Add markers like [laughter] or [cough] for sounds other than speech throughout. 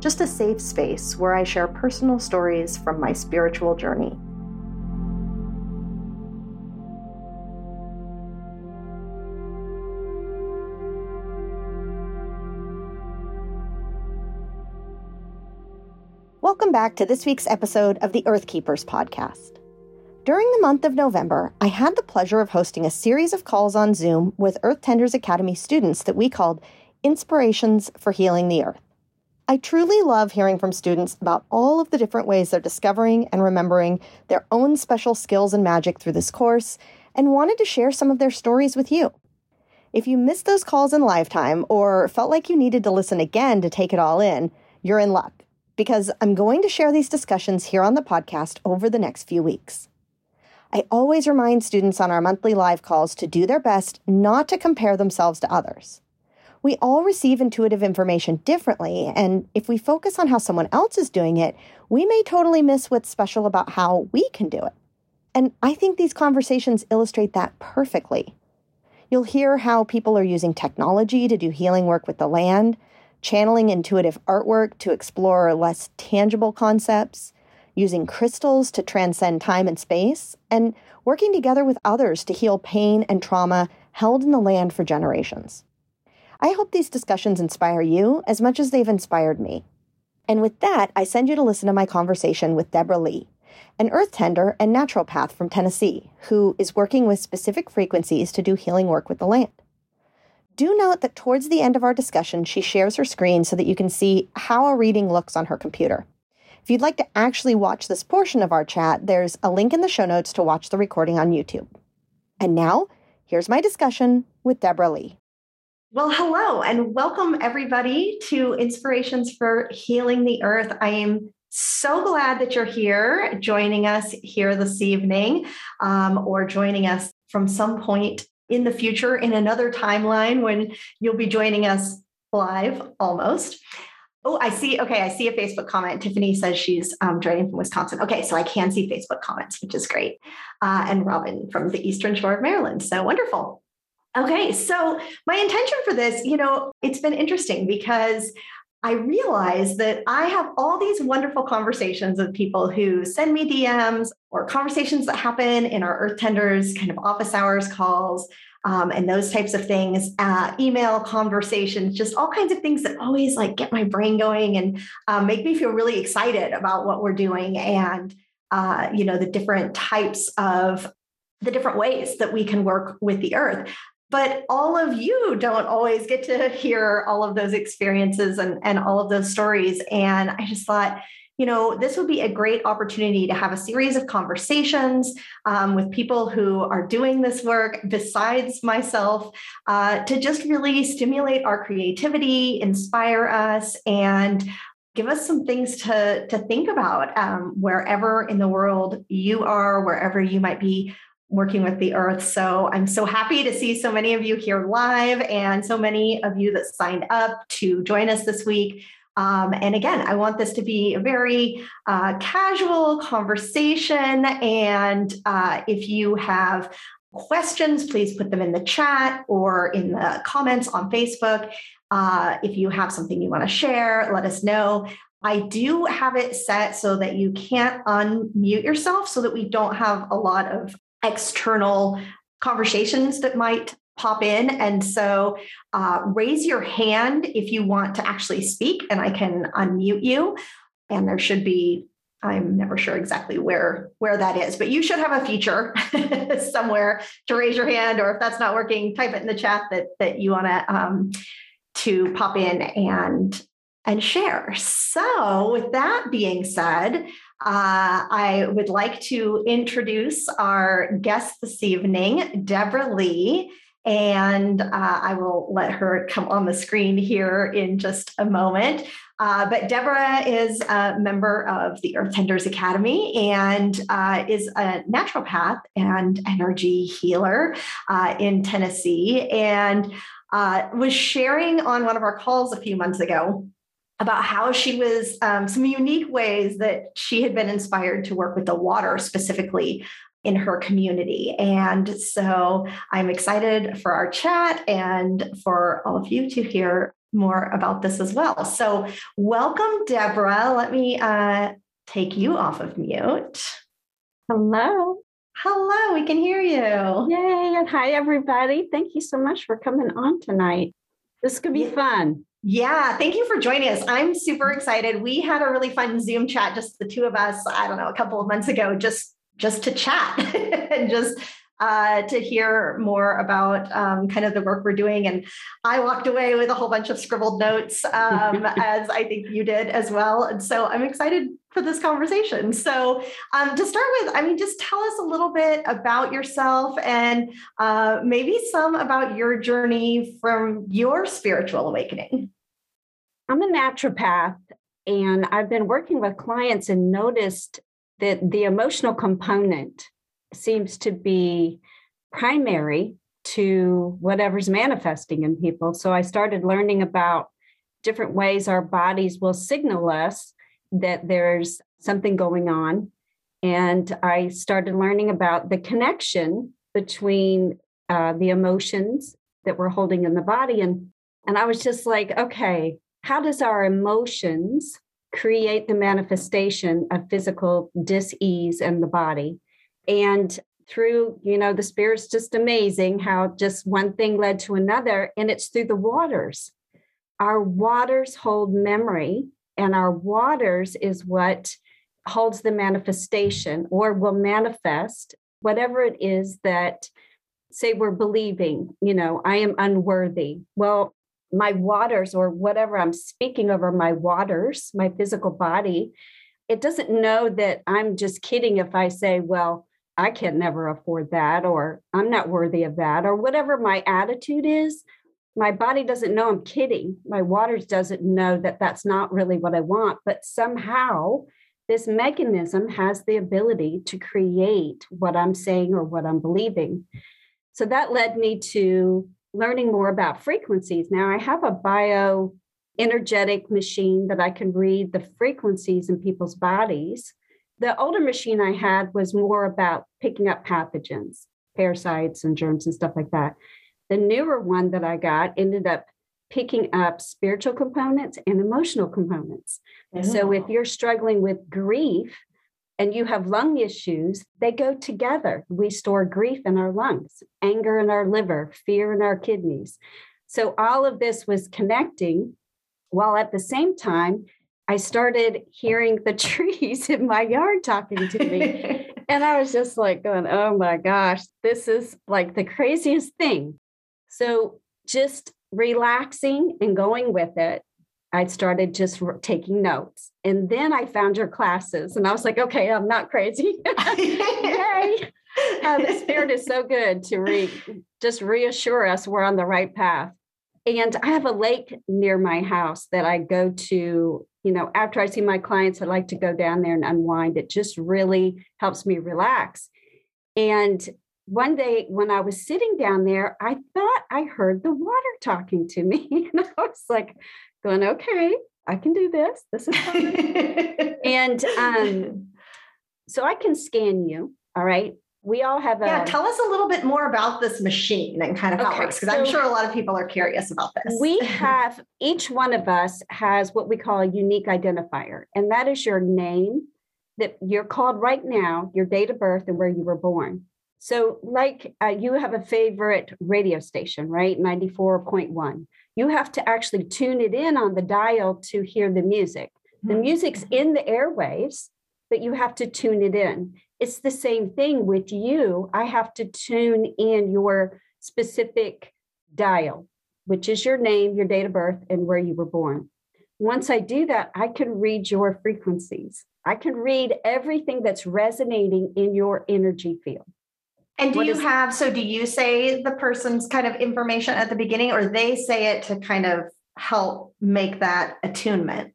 just a safe space where I share personal stories from my spiritual journey. Welcome back to this week's episode of the Earth Keepers podcast. During the month of November, I had the pleasure of hosting a series of calls on Zoom with Earth Tenders Academy students that we called Inspirations for Healing the Earth. I truly love hearing from students about all of the different ways they're discovering and remembering their own special skills and magic through this course and wanted to share some of their stories with you. If you missed those calls in lifetime or felt like you needed to listen again to take it all in, you're in luck because I'm going to share these discussions here on the podcast over the next few weeks. I always remind students on our monthly live calls to do their best not to compare themselves to others. We all receive intuitive information differently, and if we focus on how someone else is doing it, we may totally miss what's special about how we can do it. And I think these conversations illustrate that perfectly. You'll hear how people are using technology to do healing work with the land, channeling intuitive artwork to explore less tangible concepts, using crystals to transcend time and space, and working together with others to heal pain and trauma held in the land for generations. I hope these discussions inspire you as much as they've inspired me. And with that, I send you to listen to my conversation with Debra Lee, an earth tender and naturopath from Tennessee, who is working with specific frequencies to do healing work with the land. Do note that towards the end of our discussion, she shares her screen so that you can see how a reading looks on her computer. If you'd like to actually watch this portion of our chat, there's a link in the show notes to watch the recording on YouTube. And now, here's my discussion with Debra Lee. Well, hello and welcome everybody to Inspirations for Healing the Earth. I am so glad that you're here joining us here this evening um, or joining us from some point in the future in another timeline when you'll be joining us live almost. Oh, I see. Okay, I see a Facebook comment. Tiffany says she's um, joining from Wisconsin. Okay, so I can see Facebook comments, which is great. Uh, and Robin from the Eastern Shore of Maryland. So wonderful. Okay, so my intention for this, you know, it's been interesting because I realize that I have all these wonderful conversations with people who send me DMs or conversations that happen in our Earth Tenders kind of office hours calls um, and those types of things, uh, email conversations, just all kinds of things that always like get my brain going and um, make me feel really excited about what we're doing and uh, you know the different types of the different ways that we can work with the earth but all of you don't always get to hear all of those experiences and, and all of those stories. And I just thought, you know, this would be a great opportunity to have a series of conversations um, with people who are doing this work besides myself uh, to just really stimulate our creativity, inspire us, and give us some things to, to think about um, wherever in the world you are, wherever you might be working with the earth. So I'm so happy to see so many of you here live and so many of you that signed up to join us this week. Um, and again, I want this to be a very uh, casual conversation. And uh, if you have questions, please put them in the chat or in the comments on Facebook. Uh, if you have something you want to share, let us know. I do have it set so that you can't unmute yourself so that we don't have a lot of external conversations that might pop in. And so uh, raise your hand if you want to actually speak, and I can unmute you. And there should be I'm never sure exactly where where that is, but you should have a feature [laughs] somewhere to raise your hand, or if that's not working, type it in the chat that that you want to um, to pop in and and share. So, with that being said, uh, I would like to introduce our guest this evening, Debra Lee. And uh, I will let her come on the screen here in just a moment. Uh, but Debra is a member of the Earth Tenders Academy and uh, is a naturopath and energy healer uh, in Tennessee. And uh, was sharing on one of our calls a few months ago about how she was um, some unique ways that she had been inspired to work with the water specifically in her community. And so I'm excited for our chat and for all of you to hear more about this as well. So, welcome, Debra. Let me uh, take you off of mute. Hello. Hello, we can hear you. Yay. And hi, everybody. Thank you so much for coming on tonight. This could be fun. Yeah, thank you for joining us. I'm super excited. We had a really fun Zoom chat, just the two of us, I don't know, a couple of months ago, just just to chat [laughs] and just uh, to hear more about um, kind of the work we're doing. And I walked away with a whole bunch of scribbled notes, um, [laughs] as I think you did as well. And so I'm excited for this conversation. So, um, to start with, I mean, just tell us a little bit about yourself and uh, maybe some about your journey from your spiritual awakening. I'm a naturopath and I've been working with clients and noticed that the emotional component seems to be primary to whatever's manifesting in people. So I started learning about different ways our bodies will signal us that there's something going on. And I started learning about the connection between uh, the emotions that we're holding in the body. And, and I was just like, okay, how does our emotions create the manifestation of physical dis-ease in the body and through you know the spirit's just amazing how just one thing led to another and it's through the waters our waters hold memory and our waters is what holds the manifestation or will manifest whatever it is that say we're believing you know i am unworthy well my waters or whatever I'm speaking over my waters, my physical body, it doesn't know that I'm just kidding if I say, well, I can never afford that, or I'm not worthy of that, or whatever my attitude is. My body doesn't know I'm kidding. My waters doesn't know that that's not really what I want. But somehow, this mechanism has the ability to create what I'm saying or what I'm believing. So that led me to learning more about frequencies. Now, I have a bio energetic machine that I can read the frequencies in people's bodies. The older machine I had was more about picking up pathogens, parasites and germs and stuff like that. The newer one that I got ended up picking up spiritual components and emotional components. Oh. So if you're struggling with grief, and you have lung issues, they go together. We store grief in our lungs, anger in our liver, fear in our kidneys. So all of this was connecting while at the same time, I started hearing the [laughs] trees in my yard talking to me. [laughs] and I was just like going, oh my gosh, this is like the craziest thing. So just relaxing and going with it I started just taking notes. And then I found your classes and I was like, okay, I'm not crazy. [laughs] Yay. Uh, the spirit is so good to re- just reassure us we're on the right path. And I have a lake near my house that I go to, you know, after I see my clients, I like to go down there and unwind. It just really helps me relax. And one day when I was sitting down there, I thought I heard the water talking to me. [laughs] And I was like, going, okay, I can do this. This is [laughs] and um, so I can scan you. All right. We all have a. Yeah, tell us a little bit more about this machine and kind of how okay, it works, because so I'm sure a lot of people are curious about this. We [laughs] have, each one of us has what we call a unique identifier, and that is your name that you're called right now, your date of birth, and where you were born. So, like uh, you have a favorite radio station, right? 94.1 you have to actually tune it in on the dial to hear the music. The mm-hmm. music's in the airwaves, but you have to tune it in. It's the same thing with you. I have to tune in your specific dial, which is your name, your date of birth, and where you were born. Once I do that, I can read your frequencies. I can read everything that's resonating in your energy field. And do what you is, have, so do you say the person's kind of information at the beginning or they say it to kind of help make that attunement?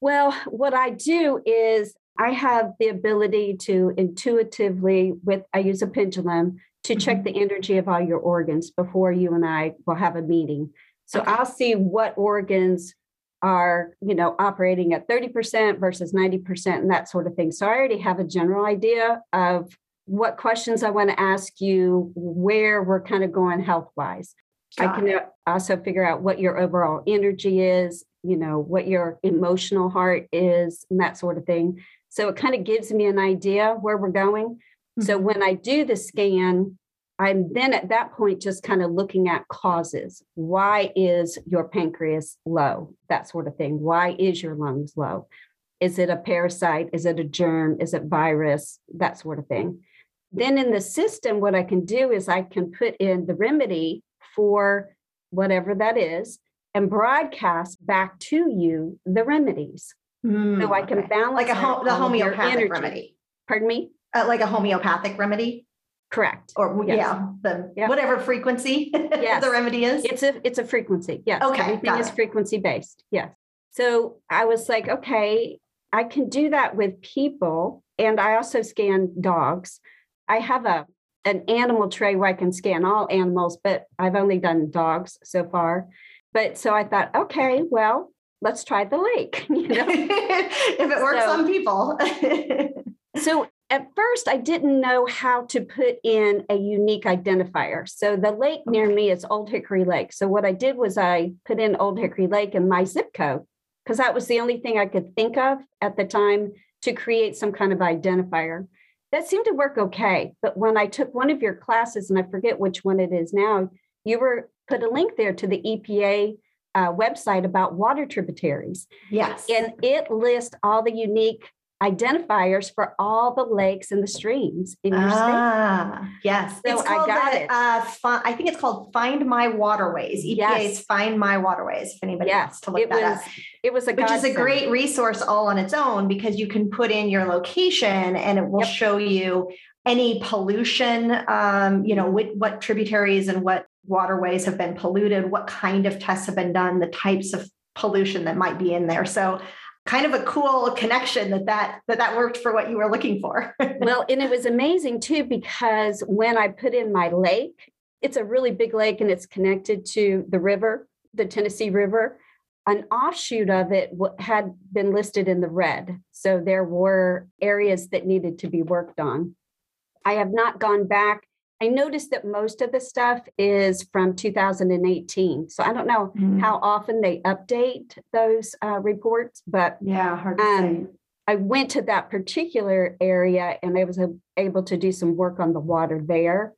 Well, what I do is I have the ability to intuitively, with I use a pendulum to mm-hmm. check the energy of all your organs before you and I will have a meeting. So okay. I'll see what organs are, you know, operating at 30% versus 90% and that sort of thing. So I already have a general idea of what questions I want to ask you, where we're kind of going health wise. I can it. also figure out what your overall energy is, you know, what your emotional heart is, and that sort of thing. So it kind of gives me an idea where we're going. Mm-hmm. So when I do the scan, I'm then at that point just kind of looking at causes. Why is your pancreas low? That sort of thing. Why is your lungs low? Is it a parasite? Is it a germ? Is it virus? That sort of thing. Then in the system, what I can do is I can put in the remedy for whatever that is and broadcast back to you the remedies. Mm, so I can okay. balance like a ho- the homeopathic remedy. Pardon me? Uh, like a homeopathic remedy. Correct. Or yes. yeah, the yep. whatever frequency [laughs] yes. the remedy is. It's a it's a frequency. Yes. Okay. Everything is it. frequency based. Yes. So I was like, okay, I can do that with people, and I also scan dogs. I have a an animal tray where I can scan all animals, but I've only done dogs so far. But so I thought, okay, well, let's try the lake. [laughs] You know? [laughs] if it works so, on people. [laughs] so at first, I didn't know how to put in a unique identifier. So the lake near me is Old Hickory Lake. So what I did was I put in Old Hickory Lake in my zip code because that was the only thing I could think of at the time to create some kind of identifier. That seemed to work okay. But when I took one of your classes, and I forget which one it is now, you were put a link there to the EPA uh, website about water tributaries. Yes. And it lists all the unique identifiers for all the lakes and the streams in your ah, state. Yes. So I got the, it. Uh, fi- I think it's called Find My Waterways. EPA's yes. Find My Waterways. If anybody yes. wants to look it that was, up. It was a which is a great resource all on its own because you can put in your location and it will yep. show you any pollution, um, you know, what, what tributaries and what waterways have been polluted, what kind of tests have been done, the types of pollution that might be in there. So kind of a cool connection that that that, that worked for what you were looking for. [laughs] well, and it was amazing too because when I put in my lake, it's a really big lake and it's connected to the river, the Tennessee River. An offshoot of it had been listed in the red. So there were areas that needed to be worked on. I have not gone back. I noticed that most of the stuff is from 2018. So I don't know mm-hmm. how often they update those uh, reports, but yeah, hard to um, say. I went to that particular area and I was able to do some work on the water there.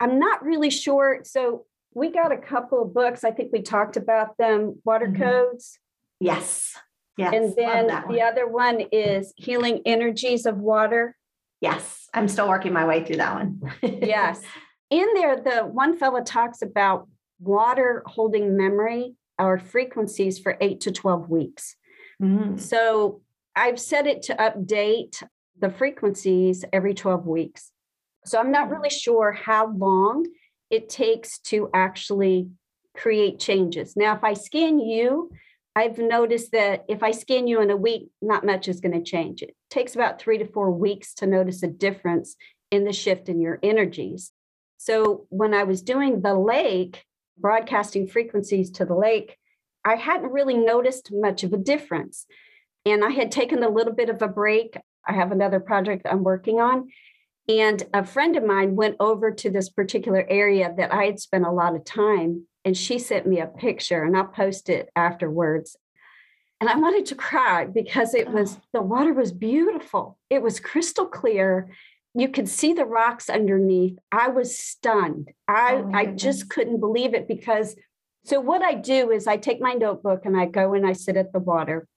I'm not really sure. So we got a couple of books. I think we talked about them, water mm-hmm. codes. Yes. Yes. And then the other one is healing energies of water. Yes, I'm still working my way through that one. yes. [laughs] In there, the one fellow talks about water holding memory or frequencies for eight to 12 weeks. Mm-hmm. So I've set it to update the frequencies every 12 weeks. So I'm not really sure how long it takes to actually create changes. Now, if I scan you, I've noticed that if I scan you in a week, not much is going to change. It takes about three to four weeks to notice a difference in the shift in your energies. So when I was doing the lake, broadcasting frequencies to the lake, I hadn't really noticed much of a difference. And I had taken a little bit of a break. I have another project I'm working on. And a friend of mine went over to this particular area that I had spent a lot of time and she sent me a picture and I'll post it afterwards. And I wanted to cry because it was oh. the water was beautiful. It was crystal clear. You could see the rocks underneath. I was stunned. I, oh I just couldn't believe it because so what I do is I take my notebook and I go and I sit at the water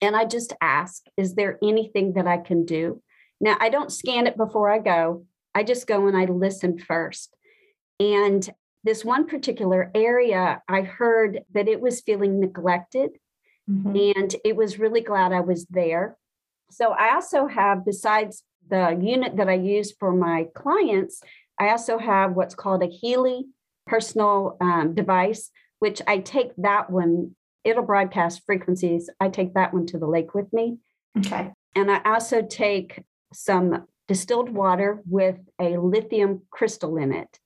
and I just ask, is there anything that I can do? Now I don't scan it before I go. I just go and I listen first. And this one particular area, I heard that it was feeling neglected. Mm-hmm. And it was really glad I was there. So I also have, besides the unit that I use for my clients, I also have what's called a Healy personal um, device, which I take that one it'll broadcast frequencies. I take that one to the lake with me. Okay. And I also take some distilled water with a lithium crystal in it.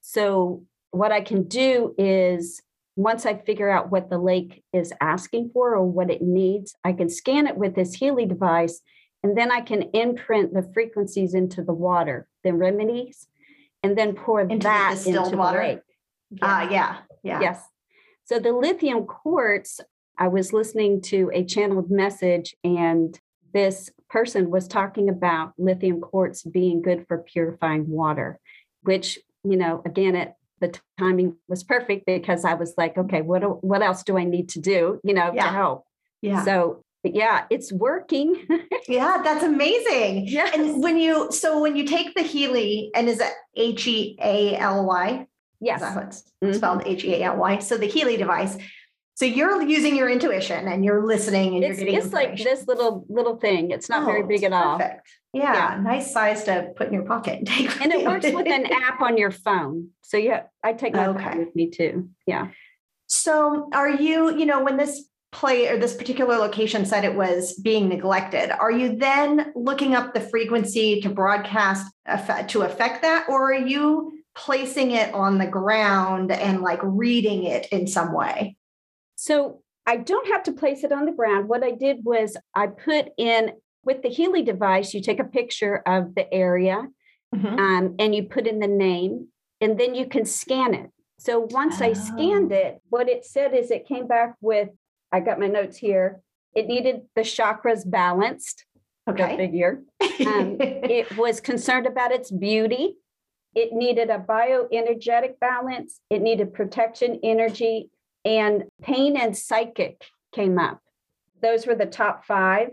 So, what I can do is once I figure out what the lake is asking for or what it needs, I can scan it with this Healy device and then I can imprint the frequencies into the water, the remedies, and then pour Into the that distilled into water? the lake. Ah, yeah. Yeah. Yes. So the lithium quartz, I was listening to a channeled message, and this person was talking about lithium quartz being good for purifying water, which, you know, again, it the timing was perfect because I was like, okay, what do- what else do I need to do, you know, Yeah. to help? Yeah. So yeah, it's working. [laughs] yeah, that's amazing. yes. And when you so when you take the Healy and is it H E A L Y? yes. That's that how it's Mhm. spelled? H E A L Y. So the Healy device. So you're using your intuition and you're listening and It's, you're getting it's like this little little thing. It's not very Oh, big it's at all. Perfect. Yeah, Yeah. nice size to put in your pocket and take. And it works with an app on your phone. So yeah, I take my Okay. phone with me too. Yeah. So are you, you know, when this play or this particular location said it was being neglected, are you then looking up the frequency to broadcast to affect that? Or are you placing it on the ground and like reading it in some way? So I don't have to place it on the ground. What I did was I put in with the Healy device, you take a picture of the area Mhm. um, and you put in the name, and then you can scan it. So once I scanned Oh. it, what it said is it came back with, I got my notes here. It needed the chakras balanced, Okay. figure. Um, [laughs] it was concerned about its beauty. It needed a bioenergetic balance. It needed protection energy, and pain and psychic came up. Those were the top five.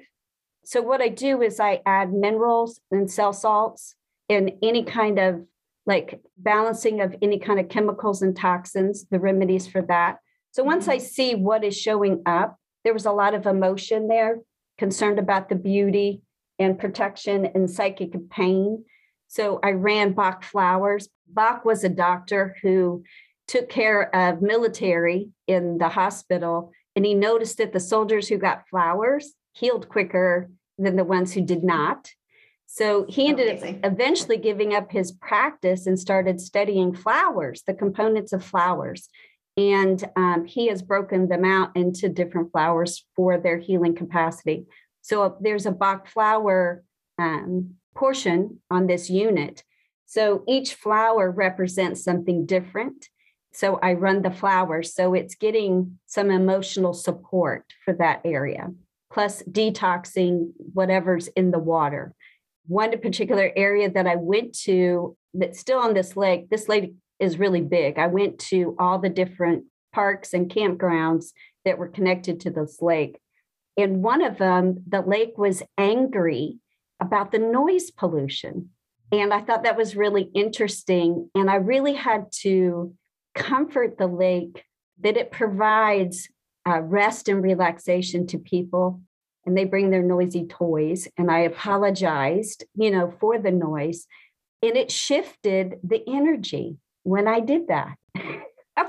So, what I do is I add minerals and cell salts and any kind of like balancing of any kind of chemicals and toxins, the remedies for that. So, once mm-hmm. I see what is showing up, there was a lot of emotion there, concerned about the beauty, and protection and psychic pain. So I ran Bach Flowers. Bach was a doctor who took care of military in the hospital, and he noticed that the soldiers who got flowers healed quicker than the ones who did not. So he ended Amazing. up eventually giving up his practice and started studying flowers, the components of flowers. And um, he has broken them out into different flowers for their healing capacity. So there's a Bach flower um, portion on this unit. So each flower represents something different. So I run the flowers. So it's getting some emotional support for that area, plus detoxing whatever's in the water. One particular area that I went to that's still on this lake, this lake is really big. I went to all the different parks and campgrounds that were connected to this lake. In one of them, the lake was angry about the noise pollution. And I thought that was really interesting. And I really had to comfort the lake that it provides uh, rest and relaxation to people. And they bring their noisy toys. And I apologized, you know, for the noise. And it shifted the energy when I did that. [laughs]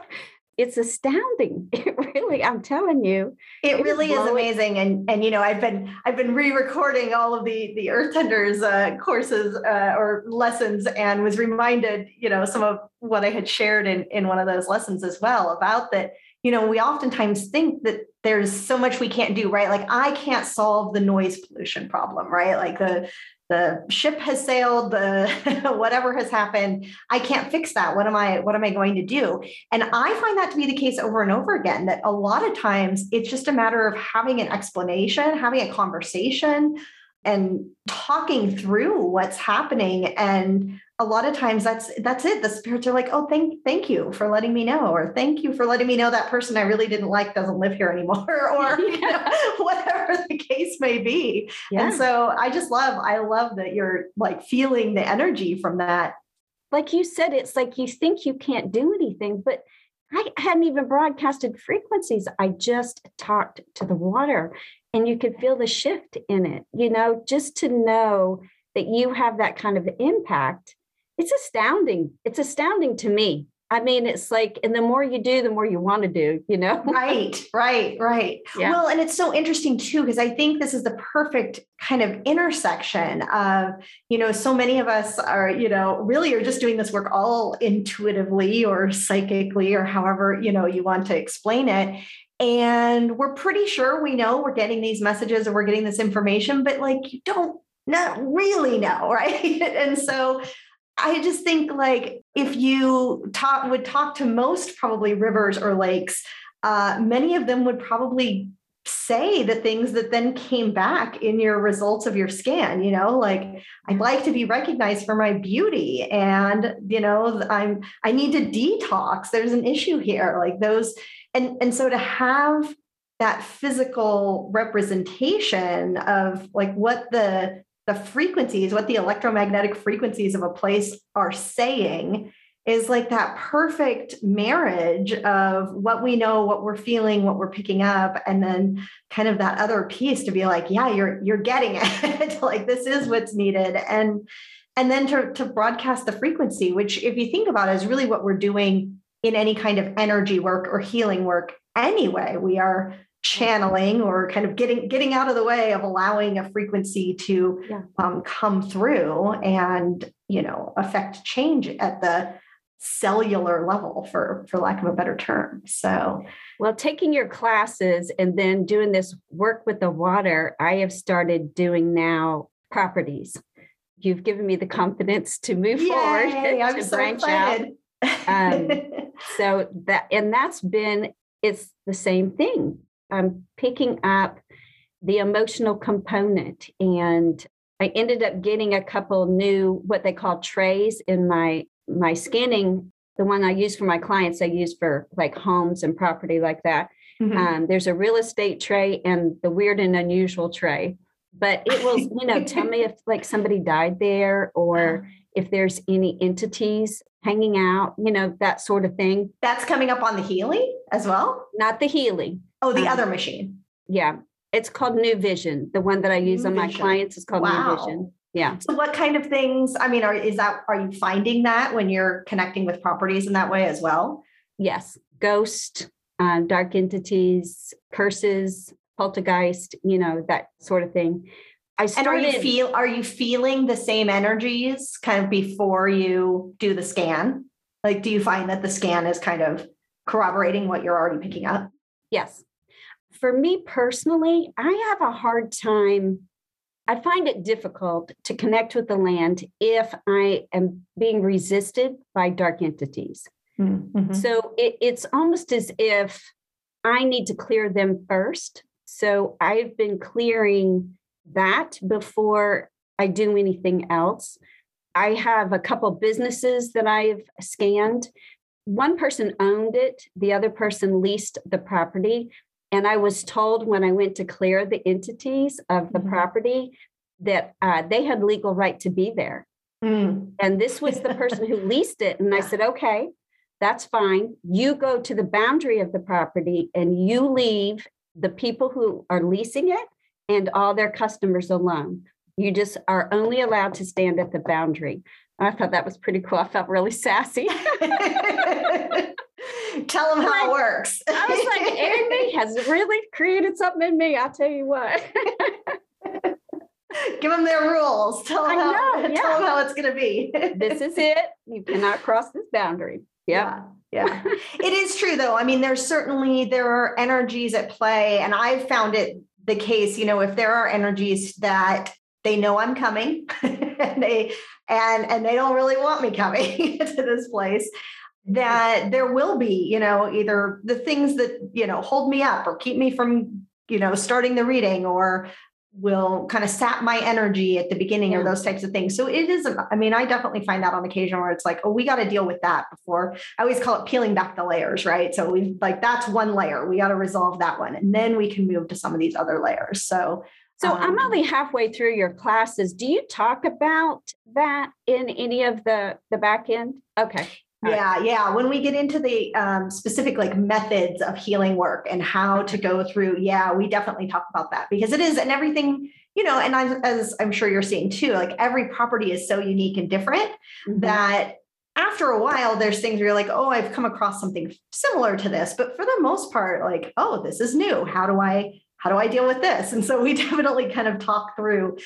it's astounding. [laughs] It really, I'm telling you. It It is really is blowing- amazing, and and you know I've been I've been re-recording all of the the Earth Tenders uh, courses uh, or lessons, and was reminded you know some of what I had shared in in one of those lessons as well about that. You know, we oftentimes think that there's so much we can't do, right? Like I can't solve the noise pollution problem, right? Like the the ship has sailed, the [laughs] whatever has happened, I can't fix that. What am I what am I going to do? And I find that to be the case over and over again, that a lot of times it's just a matter of having an explanation, having a conversation, and talking through what's happening. And a lot of times that's that's it. The spirits are like, oh, thank thank you for letting me know, or thank you for letting me know that person I really didn't like doesn't live here anymore, [laughs] or [laughs] you [laughs] know, whatever the case may be. And so I just love, I love that you're like feeling the energy from that. like you said, it's like you think you can't do anything, but I hadn't even broadcasted frequencies. I just talked to the water and you could feel the shift in it, you know, just to know that you have that kind of impact. It's astounding. It's astounding to me. I mean, it's like, and the more you do, the more you want to do, you know? [laughs] Right, right, right. Yeah. Well, and it's so interesting too, because I think this is the perfect kind of intersection of, you know, so many of us are, you know, really are just doing this work all intuitively or psychically or however, you know, you want to explain it. And we're pretty sure we know we're getting these messages or we're getting this information, but like you don't not really know, [laughs] right? and so I just think like if you talk would talk to most probably rivers or lakes, uh, many of them would probably say the things that then came back in your results of your scan you know like i'd like to be recognized for my beauty and you know i'm i need to detox. There's an issue here like those and and so to have that physical representation of like what the the frequencies, what the electromagnetic frequencies of a place are saying is like that perfect marriage of what we know, what we're feeling, what we're picking up, and then kind of that other piece to be like, yeah, you're you're getting [laughs] it. like this is what's needed. And and then to, to broadcast the frequency, which if you think about it, is really what we're doing in any kind of energy work or healing work anyway. We are channeling or kind of getting getting out of the way of allowing a frequency to yeah. um, come through and you know affect change at the cellular level for for lack of a better term so well taking your classes and then doing this work with the water i have started doing now properties you've given me the confidence to move Yay, forward I'm [laughs] to so branch excited. out um, [laughs] so that and that's been it's the same thing I'm picking up the emotional component. And I ended up getting a couple new what they call trays in my my scanning. The one I use for my clients, I use for like homes and property like that. Mm-hmm. Um, there's a real estate tray and the weird and unusual tray. But it will, [laughs] you know, tell me if like somebody died there or if there's any entities hanging out, you know, that sort of thing. That's coming up on the Healy as well? Not the Healy. Oh, the um, other machine. Yeah. It's called New Vision. The one that I use New on my Vision. clients is called wow. New Vision. Yeah. So what kind of things, I mean, are is that are you finding that when you're connecting with properties in that way as well? Yes. Ghost, uh, dark entities, curses, poltergeist, you know, that sort of thing. I started, and are you feel are you feeling the same energies kind of before you do the scan? Like, do you find that the scan is kind of corroborating what you're already picking up? Yes. For me personally, I have a hard time. I find it difficult to connect with the land if I am being resisted by dark entities. Mm-hmm. So it, it's almost as if I need to clear them first. So I've been clearing that before I do anything else. I have a couple businesses that I've scanned. One person owned it, the other person leased the property. And I was told when I went to clear the entities of the mm-hmm. property that uh, they had legal right to be there. Mm. And this was the person who [laughs] leased it. And I said, okay, that's fine. You go to the boundary of the property and you leave the people who are leasing it and all their customers alone. You just are only allowed to stand at the boundary. I thought that was pretty cool. I felt really sassy. [laughs] Tell them how it works. I was like, Amy has really created something in me. I'll tell you what. [laughs] Give them their rules. Tell them, how, [laughs] yeah. tell them how it's going to be. [laughs] this is it. You cannot cross this boundary. Yep. Yeah. Yeah. it is true though. I mean, there's certainly there are energies at play and I've found it the case, you know, if there are energies that they know I'm coming and they and and they don't really want me coming to this place that there will be you know either the things that you know hold me up or keep me from you know starting the reading or will kind of sap my energy at the beginning yeah. or those types of things. So it is, I mean, I definitely find that on occasion where it's like, oh, we got to deal with that before. I always call it peeling back the layers, right? So we've like, that's one layer. We got to resolve that one. And then we can move to some of these other layers. So, so um, I'm only halfway through your classes. Do you talk about that in any of the the back end? Okay yeah yeah when we get into the um, specific like methods of healing work and how to go through yeah we definitely talk about that because it is and everything you know and I'm, as i'm sure you're seeing too like every property is so unique and different mm-hmm. that after a while, there's things where you're like, oh, I've come across something similar to this. But for the most part, like, oh, this is new. How do I how do I deal with this? And so we [laughs] definitely kind of talk through,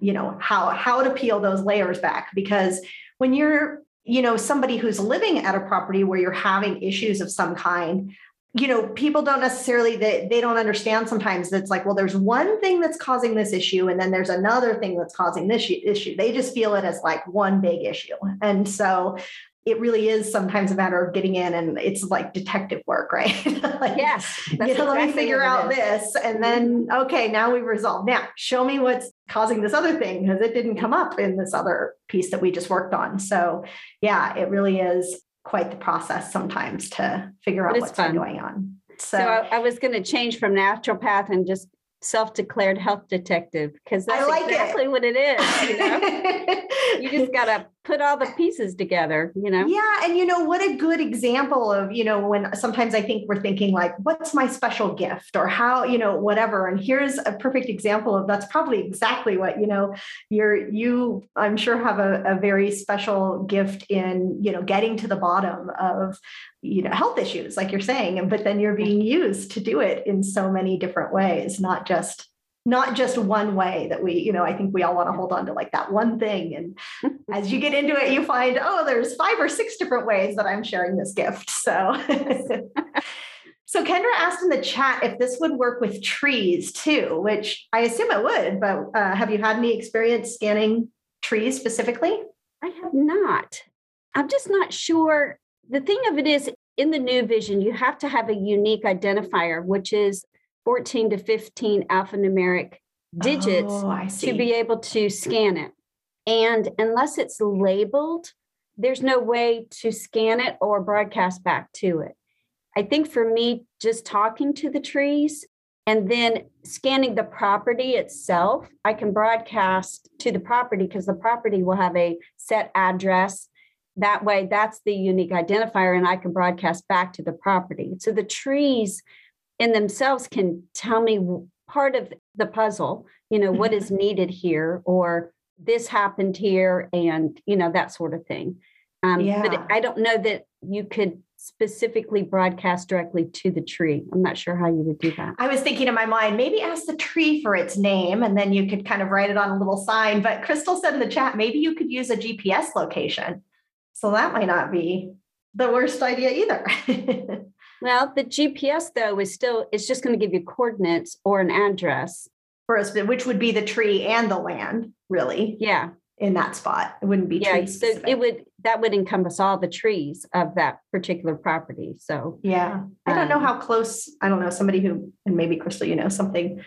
you know, how how to peel those layers back because when you're you know somebody who's living at a property where you're having issues of some kind you know people don't necessarily they, they don't understand sometimes that's like well there's one thing that's causing this issue and then there's another thing that's causing this issue. They just feel it as like one big issue. And so it really is sometimes a matter of getting in and it's like detective work, right? [laughs] like, yes. You know, exactly let me figure out this. And then, mm-hmm. okay, now we've resolved. Now show me what's causing this other thing because it didn't come up in this other piece that we just worked on. So yeah, it really is quite the process sometimes to figure out what's going on. So, so I, I was going to change from naturopath and just self-declared health detective because that's like exactly it. what it is. You, know? [laughs] you just got to put all the pieces together, you know? Yeah. And you know, what a good example of, you know, when sometimes I think we're thinking like, what's my special gift or how, you know, whatever. And here's a perfect example of that's probably exactly what, you know, you're, you, I'm sure have a, a very special gift in, you know, getting to the bottom of, you know, health issues, like you're saying, but then you're being used to do it in so many different ways, not just not just one way that we, you know, I think we all want to hold on to like that one thing. And [laughs] as you get into it, you find, oh, there's five or six different ways that I'm sharing this gift. [laughs] So, so Kendra asked in the chat if this would work with trees too, which I assume it would, but uh, have you had any experience scanning trees specifically? I have not. I'm just not sure. The thing of it is, in the new vision, you have to have a unique identifier, which is 14 to 15 alphanumeric digits oh, to be able to scan it. And unless it's labeled, there's no way to scan it or broadcast back to it. I think for me, just talking to the trees and then scanning the property itself, I can broadcast to the property because the property will have a set address. That way, that's the unique identifier, and I can broadcast back to the property. So the trees in themselves can tell me part of the puzzle, you know, what is mm-hmm. needed here or this happened here and, you know, that sort of thing. Um, yeah. But I don't know that you could specifically broadcast directly to the tree. I'm not sure how you would do that. I was thinking in my mind, maybe ask the tree for its name and then you could kind of write it on a little sign. But Crystal said in the chat, maybe you could use a GPS location. So that might not be the worst idea either. [laughs] Well, the GPS though is still it's just going to give you coordinates or an address for us, which would be the tree and the land, really. Yeah. In that spot, it wouldn't be yeah. So it would that would encompass all the trees of that particular property. So yeah, I don't know um, how close. I don't know somebody who and maybe Crystal, you know, something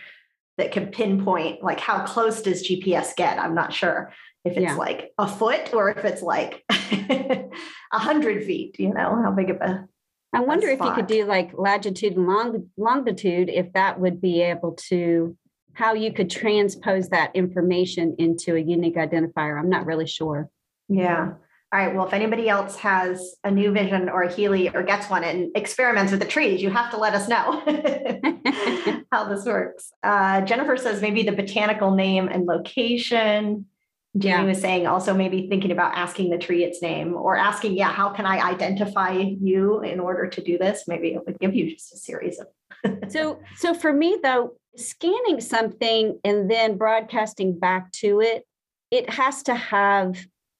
that can pinpoint like how close does GPS get? I'm not sure if it's yeah. like a foot or if it's like [laughs] a hundred feet. You know, how big of a I wonder if you could do like latitude and long, longitude, if that would be able to, how you could transpose that information into a unique identifier. I'm not really sure. Yeah. All right. Well, if anybody else has a new vision or a Healy or gets one and experiments with the trees, you have to let us know [laughs] [laughs] how this works. Uh, Jennifer says maybe the botanical name and location. Jamie yeah. was saying also maybe thinking about asking the tree its name or asking, yeah, how can I identify you in order to do this? Maybe it would give you just a series of. [laughs] so, so for me though, scanning something and then broadcasting back to it, it has to have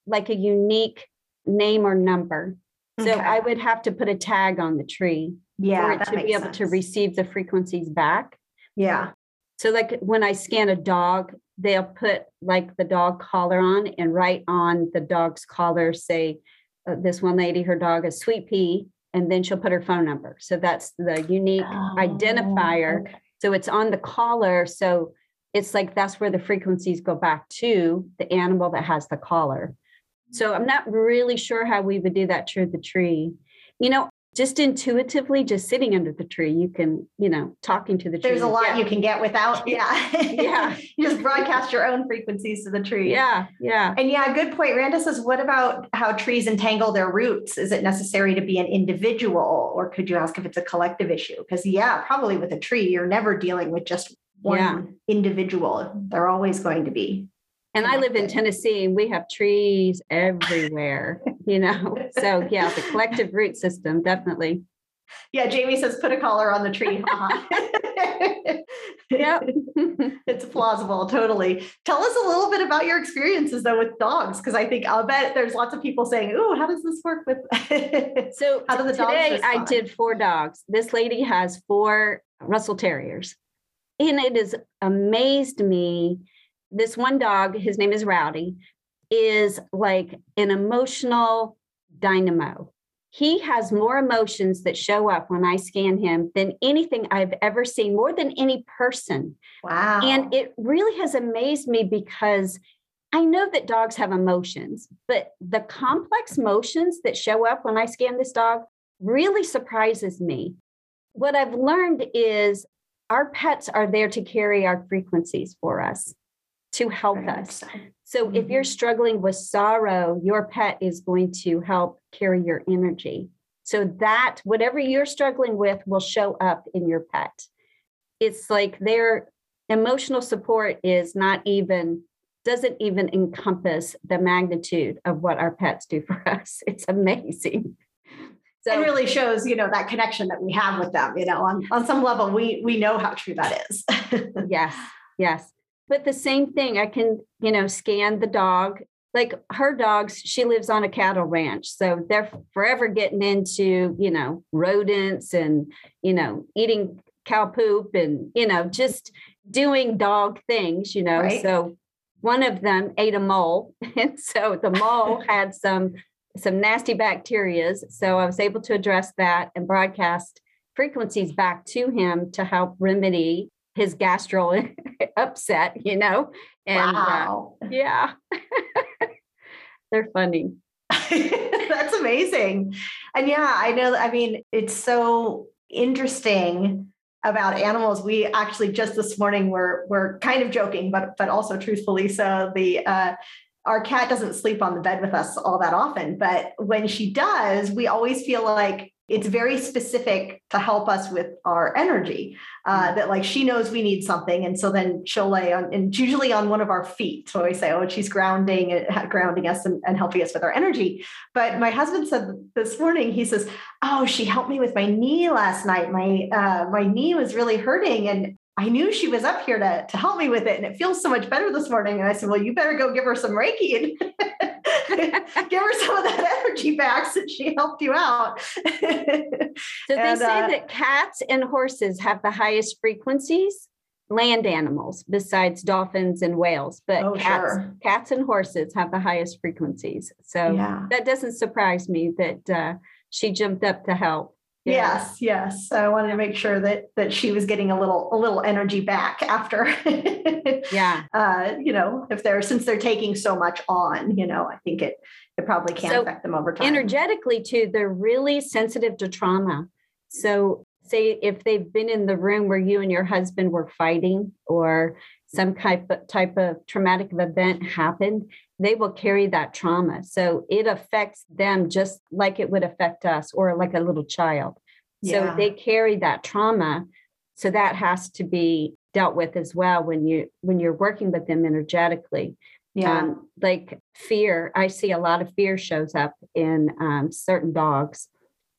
like a unique name or number. So okay. I would have to put a tag on the tree yeah, for it to be able sense. to receive the frequencies back. Yeah. So like when I scan a dog, they'll put like the dog collar on and write on the dog's collar, say, uh, this one lady, her dog is Sweet Pea, and then she'll put her phone number. So that's the unique oh, identifier. Okay. So it's on the collar. So it's like that's where the frequencies go back to the animal that has the collar. So I'm not really sure how we would do that through the tree. You know, just intuitively just sitting under the tree you can you know talking to the tree there's a lot yeah. you can get without yeah. yeah. [laughs] Just broadcast your own frequencies to the tree yeah yeah. And yeah good point randa says what about how trees entangle their roots? Is it necessary to be an individual or could you ask if it's a collective issue? Because yeah probably with a tree you're never dealing with just one yeah. individual. They're always going to be and I live in Tennessee and we have trees everywhere. you know. [laughs] So yeah, the collective root system definitely. Yeah, Jamie says put a collar on the tree. [laughs] yep. [laughs] it's plausible, totally. Tell us a little bit about your experiences though with dogs, because I think I'll bet there's lots of people saying, "Oh, how does this work with?" so how do the today dogs I did four dogs. This lady has four Russell Terriers, and it has amazed me. This one dog, his name is Rowdy, is like an emotional dynamo he has more emotions that show up when I scan him than anything I've ever seen, more than any person. Wow. And it really has amazed me because I know that dogs have emotions, but the complex motions that show up when I scan this dog really surprises me. What I've learned is our pets are there to carry our frequencies for us, to help us. So mm-hmm. if you're mm-hmm. struggling with sorrow, your pet is going to help carry your energy. So that whatever you're struggling with will show up in your pet. It's like their emotional support is not even doesn't even encompass the magnitude of what our pets do for [laughs] us. It's amazing. So, it really shows, you know, that connection that we have with them. You know, on, on some level, we we know how true that is. [laughs] yes, yes. But the same thing, I can, you know, scan the dog. Like her dogs, she lives on a cattle ranch. So they're forever getting into, you know, rodents and, you know, eating cow poop and, you know, just doing dog things, you know. Right. So one of them ate a mole. [laughs] And so the mole [laughs] had some some nasty bacterias. So I was able to address that and broadcast frequencies back to him to help remedy his gastro [laughs] upset, you know? And uh, wow. Uh, yeah, [laughs] they're funny. [laughs] That's amazing. And yeah, I know, I mean, it's so interesting about animals. We actually just this morning were we're kind of joking, but but also truthfully. So the uh, our cat doesn't sleep on the bed with us all that often, but when she does, we always feel like it's very specific to help us with our energy uh, mm-hmm. that like she knows we need something and so then she'll lay on and usually on one of our feet so i say oh she's grounding uh, grounding us and, and helping us with our energy but my husband said this morning he says oh she helped me with my knee last night my uh, my knee was really hurting and I knew she was up here to, to help me with it, and it feels so much better this morning. And I said, Well, you better go give her some Reiki and [laughs] [laughs] give her some of that energy back since she helped you out. so and, they say uh, that cats and horses have the highest frequencies, land animals, besides dolphins and whales. But oh, cats, sure. cats and horses have the highest frequencies. So yeah. that doesn't surprise me that uh, she jumped up to help. Yes, yes. So I wanted to make sure that that she was getting a little a little energy back after. [laughs] yeah. Uh, you know, if they're since they're taking so much on, you know, I think it it probably can so affect them over time. Energetically too, they're really sensitive to trauma. So say if they've been in the room where you and your husband were fighting or some type of type of traumatic event happened, they will carry that trauma. So it affects them just like it would affect us or like a little child. Yeah. So they carry that trauma. So that has to be dealt with as well when you when you're working with them energetically. Yeah. Um, like fear, I see a lot of fear shows up in um, certain dogs.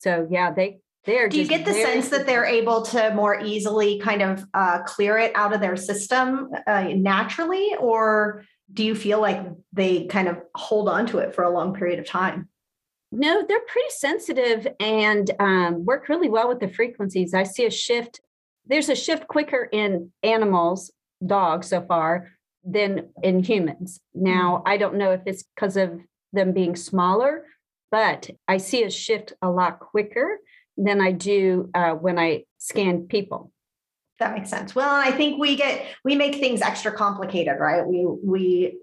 So yeah, they they're. Do you get the sense that they're able to more easily kind of uh, clear it out of their system uh, naturally, or do you feel like they kind of hold on to it for a long period of time? No, they're pretty sensitive and um, work really well with the frequencies. I see a shift. There's a shift quicker in animals, dogs so far, than in humans. Now, mm-hmm. I don't know if it's because of them being smaller, but I see a shift a lot quicker than I do uh, when I scan people that makes sense. Well, I think we get we make things extra complicated, right? We we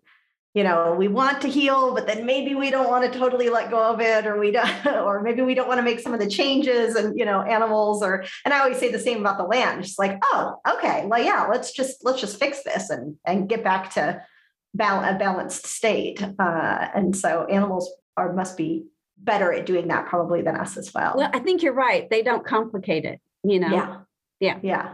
you know we want to heal, but then maybe we don't want to totally let go of it, or we don't, [laughs] or maybe we don't want to make some of the changes. And you know, animals, or and I always say the same about the land. It's like, oh, okay, well, yeah, let's just let's just fix this and and get back to bal- a balanced state. Uh, and so animals are must be better at doing that probably than us as well. Well, I think you're right. They don't complicate it. You know. Yeah. Yeah. Yeah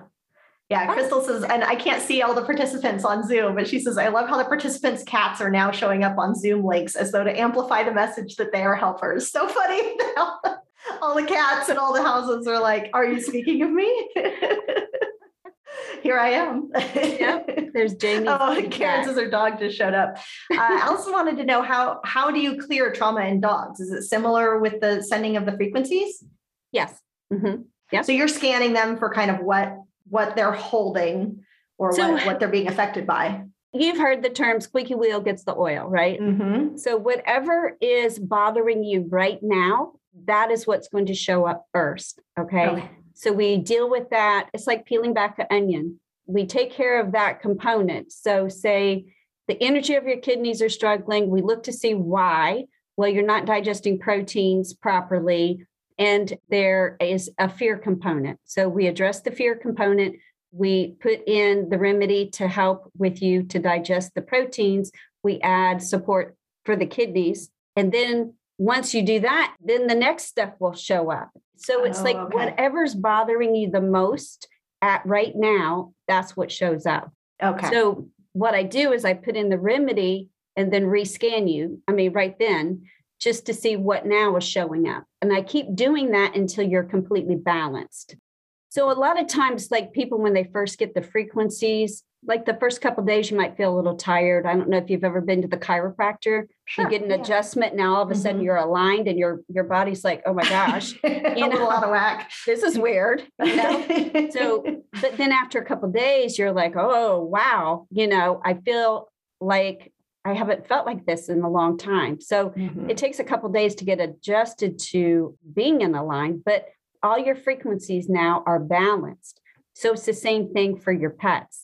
Yeah, Crystal says, and I can't see all the participants on Zoom, but she says, I love how the participants' cats are now showing up on Zoom links as though to amplify the message that they are helpers. So funny. [laughs] all the cats and all the houses are like, Are you speaking of me? [laughs] Here I am. yep. There's Jamie. [laughs] Oh, Karen says her dog just showed up. Uh, Allison wanted to know how how do you clear trauma in dogs? Is it similar with the sending of the frequencies? Yes. Mm-hmm. Yep. So you're scanning them for kind of what what they're holding or so, what, what they're being affected by. You've heard the term squeaky wheel gets the oil, right? Mm-hmm. So, whatever is bothering you right now, that is what's going to show up first. Okay? okay. So, we deal with that. It's like peeling back an onion. We take care of that component. So, say the energy of your kidneys are struggling, we look to see why. Well, you're not digesting proteins properly and there is a fear component. So we address the fear component. We put in the remedy to help with you to digest the proteins. We add support for the kidneys. And then once you do that, then the next stuff will show up. So it's oh, like okay. whatever's bothering you the most at right now, that's what shows up. Okay. So what I do is I put in the remedy and then rescan you. I mean, right then just to see what now is showing up. And I keep doing that until you're completely balanced. So a lot of times, like people, when they first get the frequencies, like the first couple days, you might feel a little tired. I don't know if you've ever been to the chiropractor. Sure, you get an yeah. adjustment. Now all of a sudden mm-hmm. you're aligned, and your your body's like, oh my gosh, [laughs] you know, out of whack. This is weird. You know? [laughs] so, but then after a couple days, you're like, oh wow, you know, I feel like I haven't felt like this in a long time. So mm-hmm. it takes a couple days to get adjusted to being in a line, but all your frequencies now are balanced. So it's the same thing for your pets.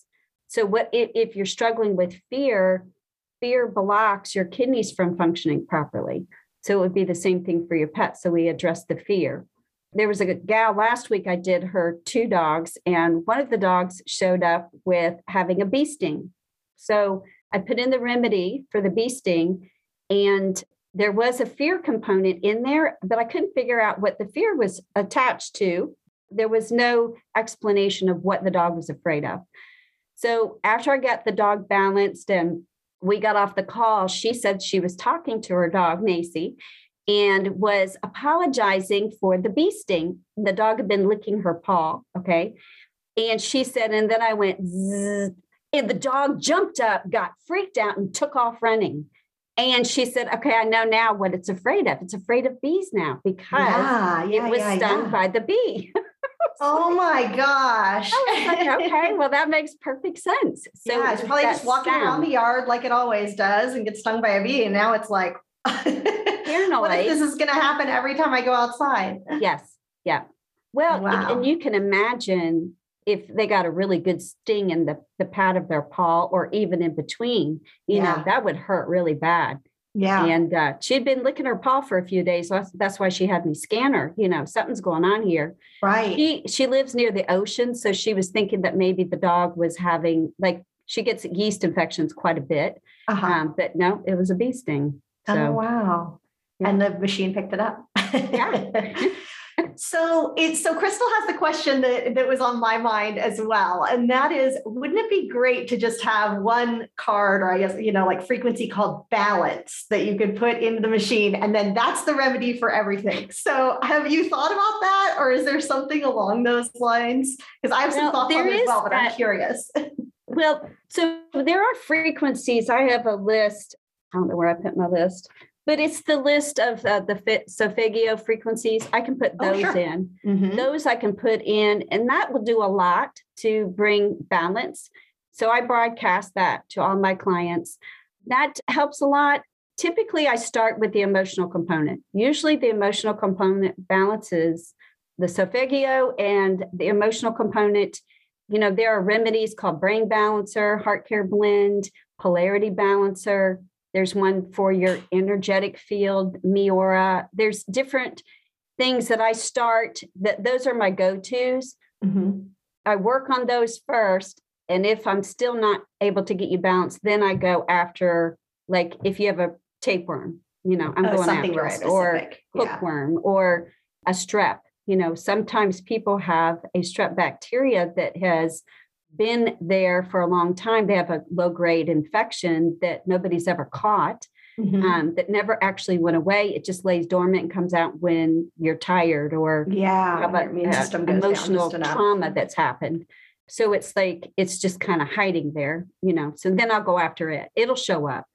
So what if, you're struggling with fear, fear blocks your kidneys from functioning properly. So it would be the same thing for your pets. So we address the fear. There was a gal last week, I did her two dogs, and one of the dogs showed up with having a bee sting. So I put in the remedy for the bee sting, and there was a fear component in there, but I couldn't figure out what the fear was attached to. There was no explanation of what the dog was afraid of. So after I got the dog balanced and we got off the call, she said she was talking to her dog, Macy, and was apologizing for the bee sting. The dog had been licking her paw. Okay. And she said, and then I went, and the dog jumped up, got freaked out, and took off running. And she said, Okay, I know now what it's afraid of. It's afraid of bees now because yeah, yeah, it was yeah, stung by the bee. [laughs] oh my gosh. Like, okay, well, that makes perfect sense. So yeah, it's probably just walking sound. around the yard like it always does and gets stung by a bee. And now it's like, [laughs] what if this is going to happen every time I go outside? Yes. Yeah. Well, wow. and you can imagine if they got a really good sting in the, the pad of their paw or even in between, you yeah. know, that would hurt really bad. Yeah. And uh, she'd been licking her paw for a few days. So that's, that's why she had me scan her. You know, something's going on here. Right. She she lives near the ocean, so she was thinking that maybe the dog was having like she gets yeast infections quite a bit. Uh-huh. Um, but no, it was a bee sting. So, oh wow. Yeah. And the machine picked it up. yeah. [laughs] [laughs] so it's so Crystal has the question that, that was on my mind as well. And that is, wouldn't it be great to just have one card or I guess, you know, like frequency called balance that you could put into the machine and then that's the remedy for everything. So have you thought about that or is there something along those lines? Because I have some well, thoughts on it as well, but that, I'm curious. [laughs] well, so there are frequencies. I have a list. I don't know where I put my list but it's the list of uh, the fit Solfeggio frequencies. I can put those oh, sure. in. Mm-hmm. Those I can put in, and that will do a lot to bring balance. So I broadcast that to all my clients. That helps a lot. Typically, I start with the emotional component. Usually, the emotional component balances the Solfeggio and the emotional component. You know, there are remedies called Brain Balancer, Heart Care Blend, Polarity Balancer, there's one for your energetic field, Miura. There's different things that I start that those are my go-tos. Mm-hmm. I work on those first. And if I'm still not able to get you balanced, then I go after like if you have a tapeworm, you know, I'm oh, going after it, or hookworm yeah. or a strep. You know, sometimes people have a strep bacteria that has been there for a long time. They have a low grade infection that nobody's ever caught. Mm-hmm. Um, that never actually went away. It just lays dormant and comes out when you're tired or yeah, have a, immune system emotional trauma that's happened. So it's like it's just kind of hiding there, you know. So then I'll go after it. It'll show up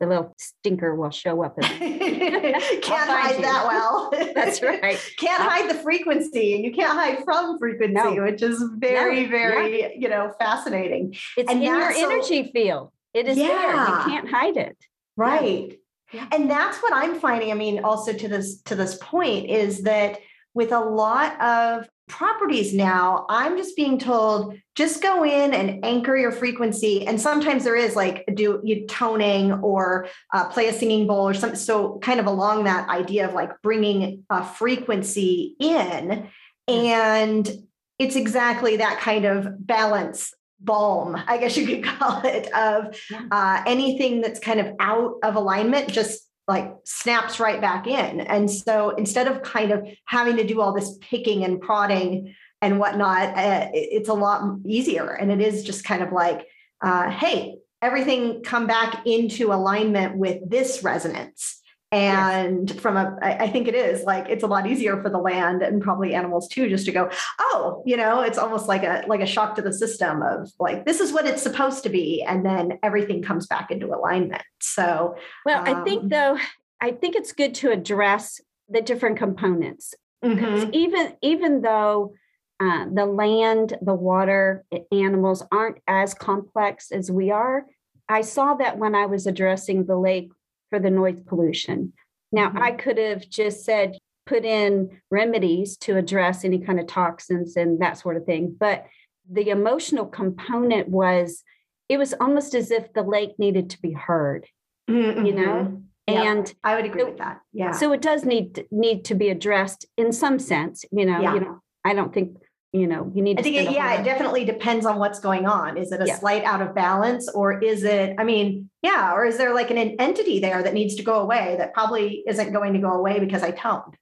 the little stinker will show up. And [laughs] [laughs] can't hide you. that well. [laughs] That's right. can't uh, hide the frequency, and you can't hide from frequency, no. which is very, no. very, yeah. you know, fascinating. It's and in your so, energy field. It is yeah. there. You can't hide it. Right. Yeah. And that's what I'm finding. I mean, also to this to this point is that with a lot of properties now, I'm just being told just go in and anchor your frequency. And sometimes there is like do you toning or uh, play a singing bowl or something. So kind of along that idea of like bringing a frequency in, and it's exactly that kind of balance balm, I guess you could [laughs] call it, of uh, anything that's kind of out of alignment, just like snaps right back in. And so instead of kind of having to do all this picking and prodding and whatnot, uh, it's a lot easier. And it is just kind of like, uh, hey, everything come back into alignment with this resonance and yes. from a i think it is like it's a lot easier for the land and probably animals too just to go oh you know it's almost like a like a shock to the system of like this is what it's supposed to be and then everything comes back into alignment so well um, i think um, though i think it's good to address the different components mm-hmm. even even though uh, the land the water animals aren't as complex as we are i saw that when i was addressing the lake for the noise pollution. Now, mm-hmm. I could have just said, put in remedies to address any kind of toxins and that sort of thing. But the emotional component was, it was almost as if the lake needed to be heard, mm-hmm. you know? And I would agree so, with that. Yeah. So it does need need to be addressed in some sense, you know, yeah. you know, I don't think you know you need i think it, yeah it definitely depends on what's going on. Is it a yeah. slight out of balance or is it i mean yeah or is there like an entity there that needs to go away that probably isn't going to go away because i toned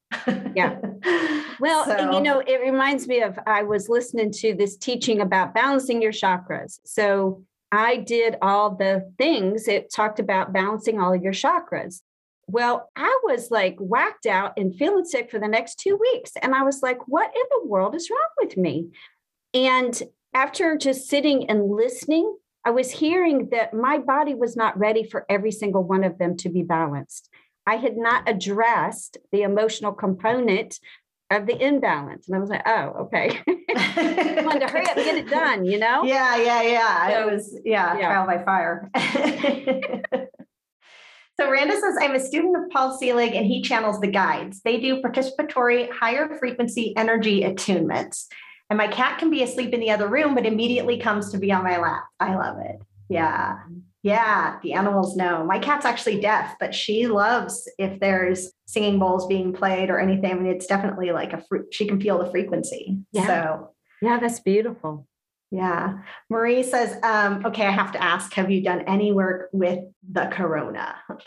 yeah. [laughs] Well so. you know it reminds me of i was listening to this teaching about balancing your chakras. So i did all the things. It talked about balancing all of your chakras well, I was like whacked out and feeling sick for the next two weeks. And I was like, what in the world is wrong with me? And after just sitting and listening, I was hearing that my body was not ready for every single one of them to be balanced. I had not addressed the emotional component of the imbalance. And I was like, oh, okay. [laughs] I wanted to hurry up and get it done, you know? [laughs] Yeah, yeah, yeah. So, it was, yeah, yeah, trial by fire. [laughs] So Randa says, I'm a student of Paul Selig and he channels the guides. They do participatory higher frequency energy attunements. And my cat can be asleep in the other room, but immediately comes to be on my lap. I love it. Yeah. Yeah. The animals know. My cat's actually deaf, but she loves if there's singing bowls being played or anything. I mean, it's definitely like a, fr- she can feel the frequency. Yeah. So, yeah, that's beautiful. Yeah. Marie says, um, okay, I have to ask, have you done any work with the corona? [laughs]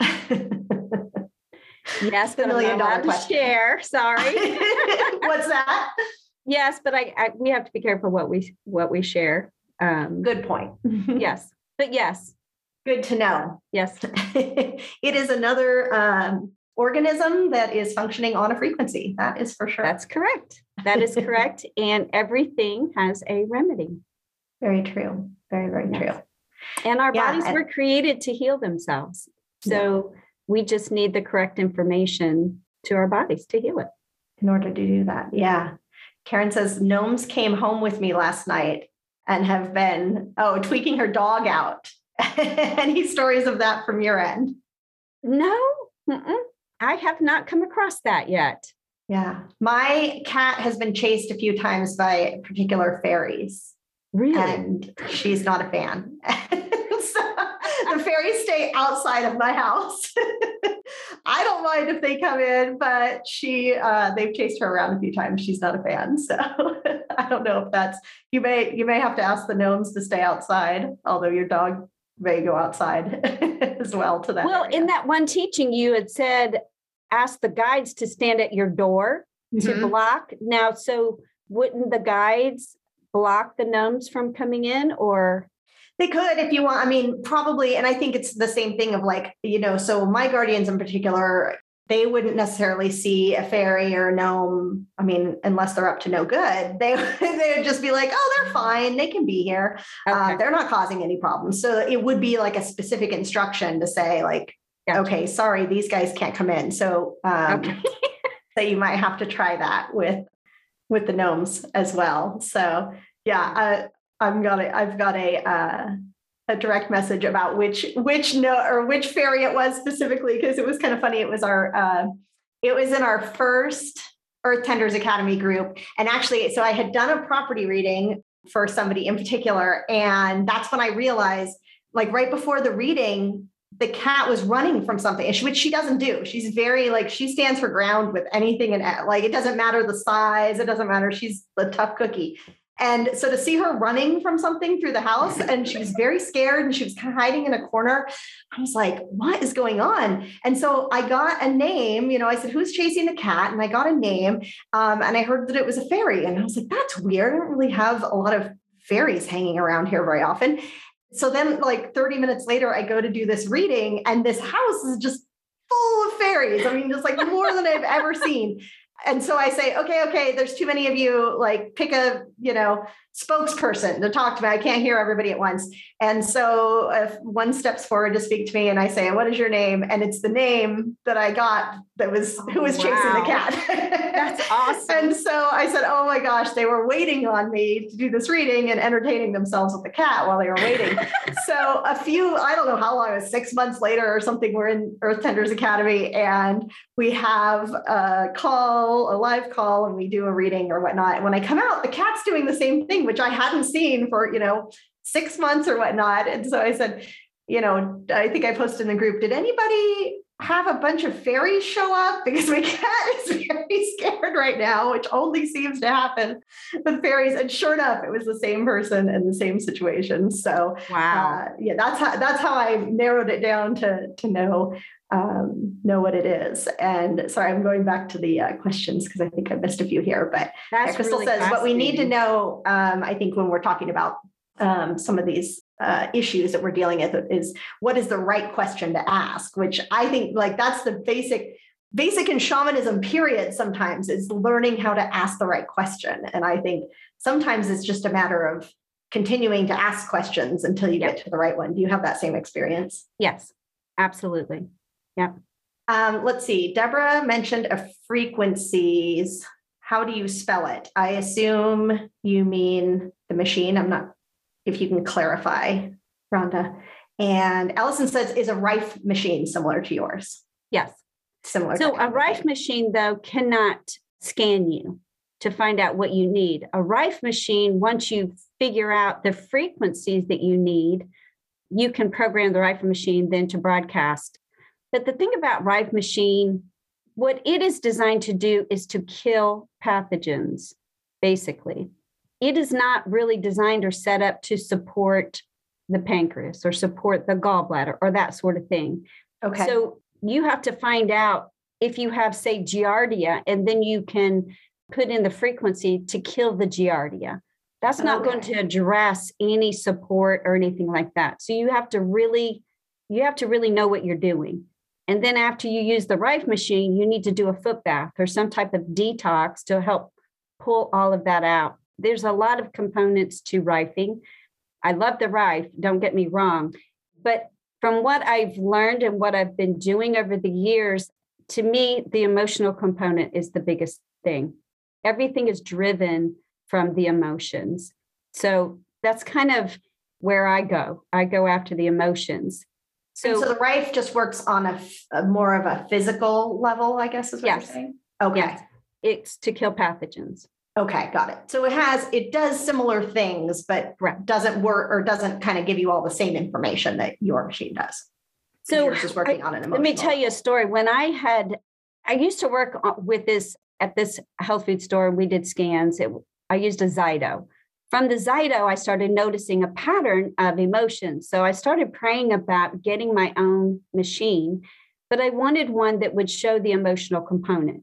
yes, the million dollar question. Share. Sorry. [laughs] What's that? Yes, but I, I, we have to be careful what we what we share. Um, Good point. [laughs] yes, but yes. Good to know. Yes. it is another um, organism that is functioning on a frequency. That is for sure. That's correct. That is correct. and everything has a remedy. Very true. Very, very yes. true. And our yeah, bodies and- were created to heal themselves. So yeah. we just need the correct information to our bodies to heal it. In order to do that. Yeah. Karen says, Gnomes came home with me last night and have been, oh, tweaking her dog out. [laughs] Any stories of that from your end? No, Mm-mm. I have not come across that yet. Yeah. My cat has been chased a few times by particular fairies. Really? And she's not a fan. [laughs] so the fairies stay outside of my house. [laughs] I don't mind if they come in, but she uh, they've chased her around a few times. She's not a fan. [laughs] So I don't know if that's you may you may have to ask the gnomes to stay outside, although your dog may go outside as well to that. Well, area. in that one teaching, you had said ask the guides to stand at your door mm-hmm. to block. Now, so wouldn't the guides block the gnomes from coming in or they could if you want. I mean, probably. And I think it's the same thing of like, you know, so my guardians in particular, they wouldn't necessarily see a fairy or a gnome. I mean, unless they're up to no good, [laughs] they they would just be like, "Oh, they're fine. They can be here. Uh, okay. Uh, they're not causing any problems." So it would be like a specific instruction to say, like, gotcha. "Okay, sorry, these guys can't come in." So, um, okay. [laughs] so you might have to try that with with the gnomes as well. So, yeah, uh, I'm gonna I've got a uh, a direct message about which which no or which fairy it was specifically because it was kind of funny. It was our uh, it was in our first Earth Tenders Academy group, and actually, so I had done a property reading for somebody in particular, and that's when I realized, like right before the reading, the cat was running from something, which she doesn't do. She's very like she stands her ground with anything and like it doesn't matter the size, it doesn't matter. She's a tough cookie. And so to see her running from something through the house [laughs] and she was very scared and she was kind of hiding in a corner, I was like, what is going on? And so I got a name, you know, I said, who's chasing the cat? And I got a name um, and I heard that it was a fairy. And I was like, that's weird. I don't really have a lot of fairies hanging around here very often. So then, like 30 minutes later, I go to do this reading and this house is just full of fairies. I mean, just like more than I've ever seen and so I say, okay, okay, there's too many of you. Like, pick a, you know, spokesperson to talk to me. I can't hear everybody at once. And so if one steps forward to speak to me and I say, what is your name? And it's the name that I got that was who was wow. chasing the cat. That's [laughs] awesome. and so I said, oh my gosh, they were waiting on me to do this reading and entertaining themselves with the cat while they were waiting. [laughs] so a few, I don't know how long, it was six months later or something, we're in Earth Tenders Academy and we have a call, a live call, and we do a reading or whatnot. And when I come out, the cat's doing the same thing which I hadn't seen for, you know, six months or whatnot. And so I said, you know, I think I posted in the group, did anybody have a bunch of fairies show up? [laughs] Because my cat is very scared right now, which only seems to happen with fairies. And sure enough, it was the same person in the same situation. So wow. Uh, yeah, that's how that's how I narrowed it down to to know um, know what it is. And sorry, I'm going back to the uh, questions because I think I missed a few here. But That's Crystal really says what we need to know. Um, I think when we're talking about um, some of these uh, issues that we're dealing with is what is the right question to ask, which I think like that's the basic basic in shamanism period sometimes is learning how to ask the right question and i think sometimes it's just a matter of continuing to ask questions until you yep. get to the right one do you have that same experience yes absolutely yeah. Um, let's see. Debra mentioned a frequencies. How do you spell it? I assume you mean the machine. I'm not, if you can clarify, Rhonda. And Allison says, is a Rife machine similar to yours? Yes. Similar. So a Rife machine, though, cannot scan you to find out what you need. A Rife machine, once you figure out the frequencies that you need, you can program the Rife machine then to broadcast but the thing about Rife Machine, what it is designed to do is to kill pathogens, basically. It is not really designed or set up to support the pancreas or support the gallbladder or that sort of thing. Okay. So you have to find out if you have, say, giardia, and then you can put in the frequency to kill the giardia. That's not okay. going to address any support or anything like that. So you have to really, you have to really know what you're doing. And then after you use the Rife machine, you need to do a foot bath or some type of detox to help pull all of that out. There's a lot of components to rifing. I love the rife, don't get me wrong. But from what I've learned and what I've been doing over the years, to me, the emotional component is the biggest thing. Everything is driven from the emotions. So that's kind of where I go. I go after the emotions. So, so the Rife just works on a, a, more of a physical level, I guess is what yes. you're saying. Okay. Yes. It's to kill pathogens. Okay, got it. So it has it does similar things, but doesn't work or doesn't kind of give you all the same information that your machine does. So just working I, on an Let me tell you a story. When I had, I used to work with this at this health food store. We did scans. It, I used a Zyto, from the Zyto, I started noticing a pattern of emotions. So I started praying about getting my own machine, but I wanted one that would show the emotional component.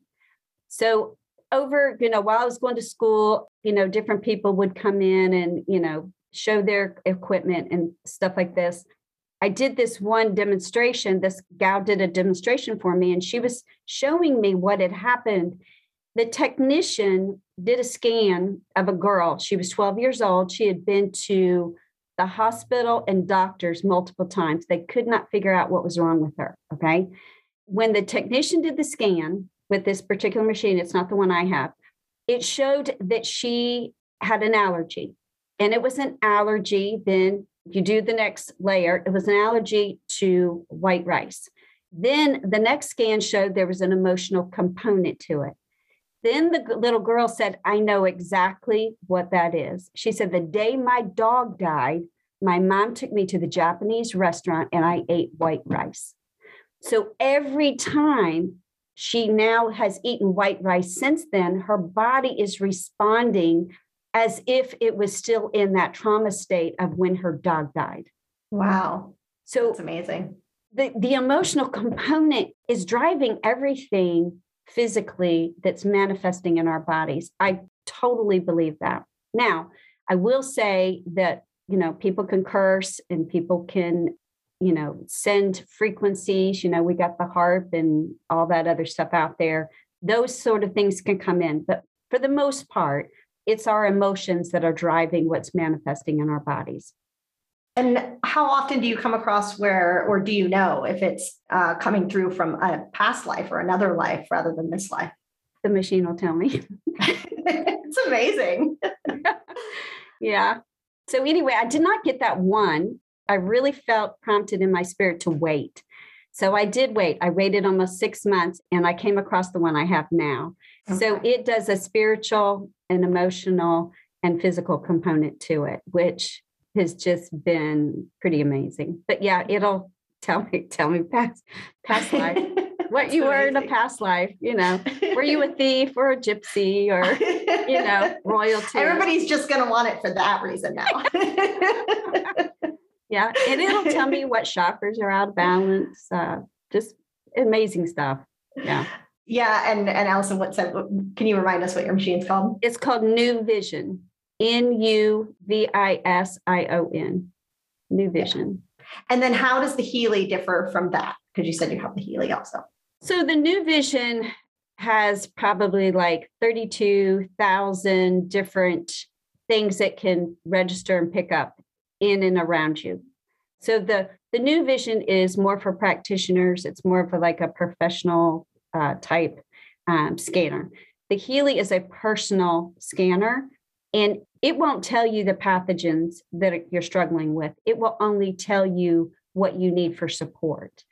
So over, you know, while I was going to school, you know, different people would come in and, you know, show their equipment and stuff like this. I did this one demonstration. This gal did a demonstration for me, and she was showing me what had happened. The technician did a scan of a girl. She was 12 years old. She had been to the hospital and doctors multiple times. They could not figure out what was wrong with her. Okay. When the technician did the scan with this particular machine, it's not the one I have, it showed that she had an allergy. And it was an allergy. Then you do the next layer, it was an allergy to white rice. Then the next scan showed there was an emotional component to it. Then the little girl said, I know exactly what that is. She said, The day my dog died, my mom took me to the Japanese restaurant and I ate white rice. So every time she now has eaten white rice since then, her body is responding as if it was still in that trauma state of when her dog died. Wow. So it's amazing. The, the emotional component is driving everything physically that's manifesting in our bodies. I totally believe that. Now, I will say that, you know, people can curse and people can, you know, send frequencies. You know, we got the HAARP and all that other stuff out there. Those sort of things can come in. But for the most part, it's our emotions that are driving what's manifesting in our bodies. And how often do you come across where, or do you know if it's uh, coming through from a past life or another life rather than this life? The machine will tell me. [laughs] [laughs] it's amazing. yeah. So, anyway, I did not get that one. I really felt prompted in my spirit to wait. So, I did wait. I waited almost six months and I came across the one I have now. Okay. So, it does a spiritual, and emotional, and physical component to it, which has just been pretty amazing. But yeah, it'll tell me tell me past past life [laughs] what you amazing. were in a past life. You know, were you a [laughs] thief or a gypsy or you know [laughs] royalty? Everybody's just going to want it for that reason now. yeah, and it'll tell me what chakras are out of balance. Uh, just amazing stuff. Yeah. Yeah, and and Allison, what's that? Can you remind us what your machine's called? It's called NuVision. N U V I S I O N, NuVision. And then how does the Healy differ from that? Because you said you have the Healy also. So the NuVision has probably like 32,000 different things that can register and pick up in and around you. So the the NuVision is more for practitioners. It's more of a, like a professional uh, type um, scanner. The Healy is a personal scanner, and it won't tell you the pathogens that you're struggling with. It will only tell you what you need for support.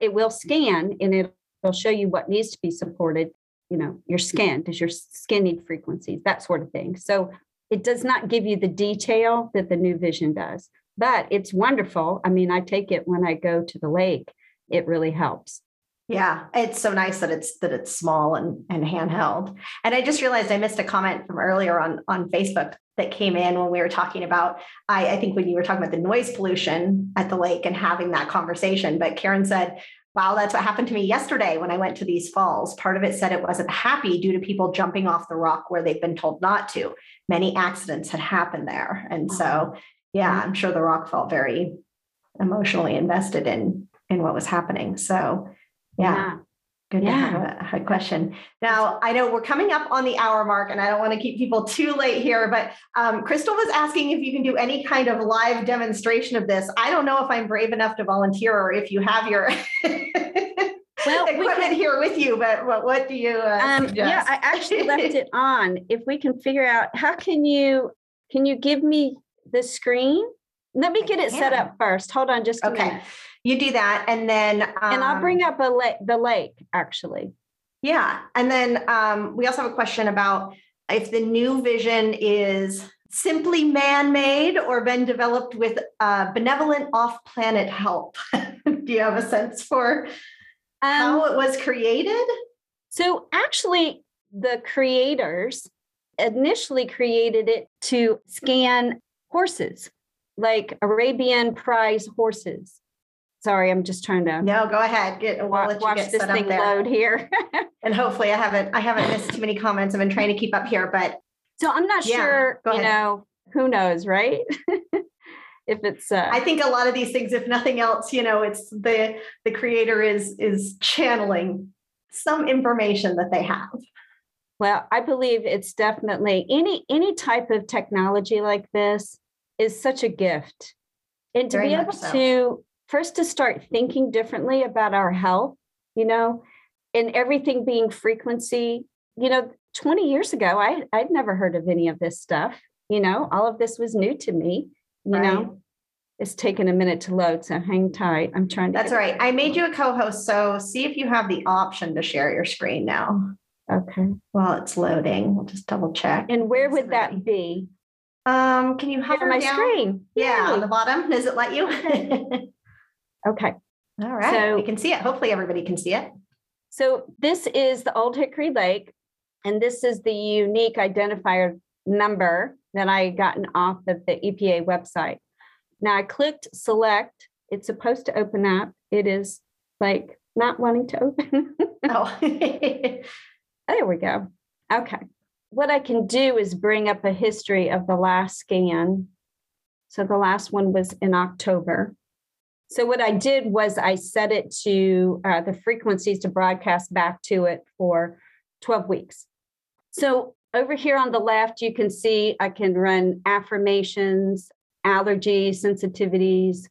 It will scan and it will show you what needs to be supported. You know, your skin, does your skin need frequencies, that sort of thing. So it does not give you the detail that the NuVision does, but it's wonderful. I mean, I take it when I go to the lake, it really helps. Yeah, it's so nice that it's that it's small and, and handheld. And I just realized I missed a comment from earlier on on Facebook that came in when we were talking about I, I think when you were talking about the noise pollution at the lake and having that conversation. But Karen said, Wow, that's what happened to me yesterday when I went to these falls. Part of it said it wasn't happy due to people jumping off the rock where they've been told not to. Many accidents had happened there. And so, yeah, I'm sure the rock felt very emotionally invested in in what was happening. So yeah. Good yeah. to have a, a, question. Now, I know we're coming up on the hour mark, and I don't want to keep people too late here, but um, Crystal was asking if you can do any kind of live demonstration of this. I don't know if I'm brave enough to volunteer or if you have your [laughs] well, equipment can, here with you, but what, what do you uh, um, Yeah, I actually left it [laughs] on. If we can figure out how can you can you give me the screen? Let me get it set up first. Hold on just a okay. minute you do that and then um, and i'll bring up a lake the lake actually. Yeah and then um, we also have a question about if the NuVision is simply man-made or been developed with uh, benevolent off-planet help. [laughs] Do you have a sense for um, how it was created? so actually the creators initially created it to scan horses like arabian prize horses Sorry, I'm just trying to no. Go ahead. Get we'll watch, watch this thing load here. [laughs] and hopefully, I haven't I haven't missed too many comments. I've been trying to keep up here, but so I'm not yeah, sure. You know, who knows, right? [laughs] if it's uh, I think a lot of these things, if nothing else, you know, it's the the creator is is channeling some information that they have. Well, I believe it's definitely any any type of technology like this is such a gift. And to Very be able so. to first to start thinking differently about our health, you know, and everything being frequency, you know, 20 years ago, I I'd never heard of any of this stuff. You know, all of this was new to me, you right. know. It's taken a minute to load, so hang tight. I'm trying to. That's all right. I made you a co-host, so see if you have the option to share your screen now. Okay. While it's loading, we'll just double check. And where would that be? Um, can you hover my down? screen? Yeah, Yay. on the bottom. Does it let you? [laughs] okay. All right. So we can see it. Hopefully, everybody can see it. So this is the Old Hickory Lake, and this is the unique identifier number that I gotten off of the EPA website. Now I clicked select. It's supposed to open up. It is like not wanting to open. [laughs] oh. there we go. Okay. What I can do is bring up a history of the last scan. So the last one was in October. So what I did was I set it to uh, the frequencies to broadcast back to it for 12 weeks. So over here on the left, you can see I can run affirmations, allergies, sensitivities.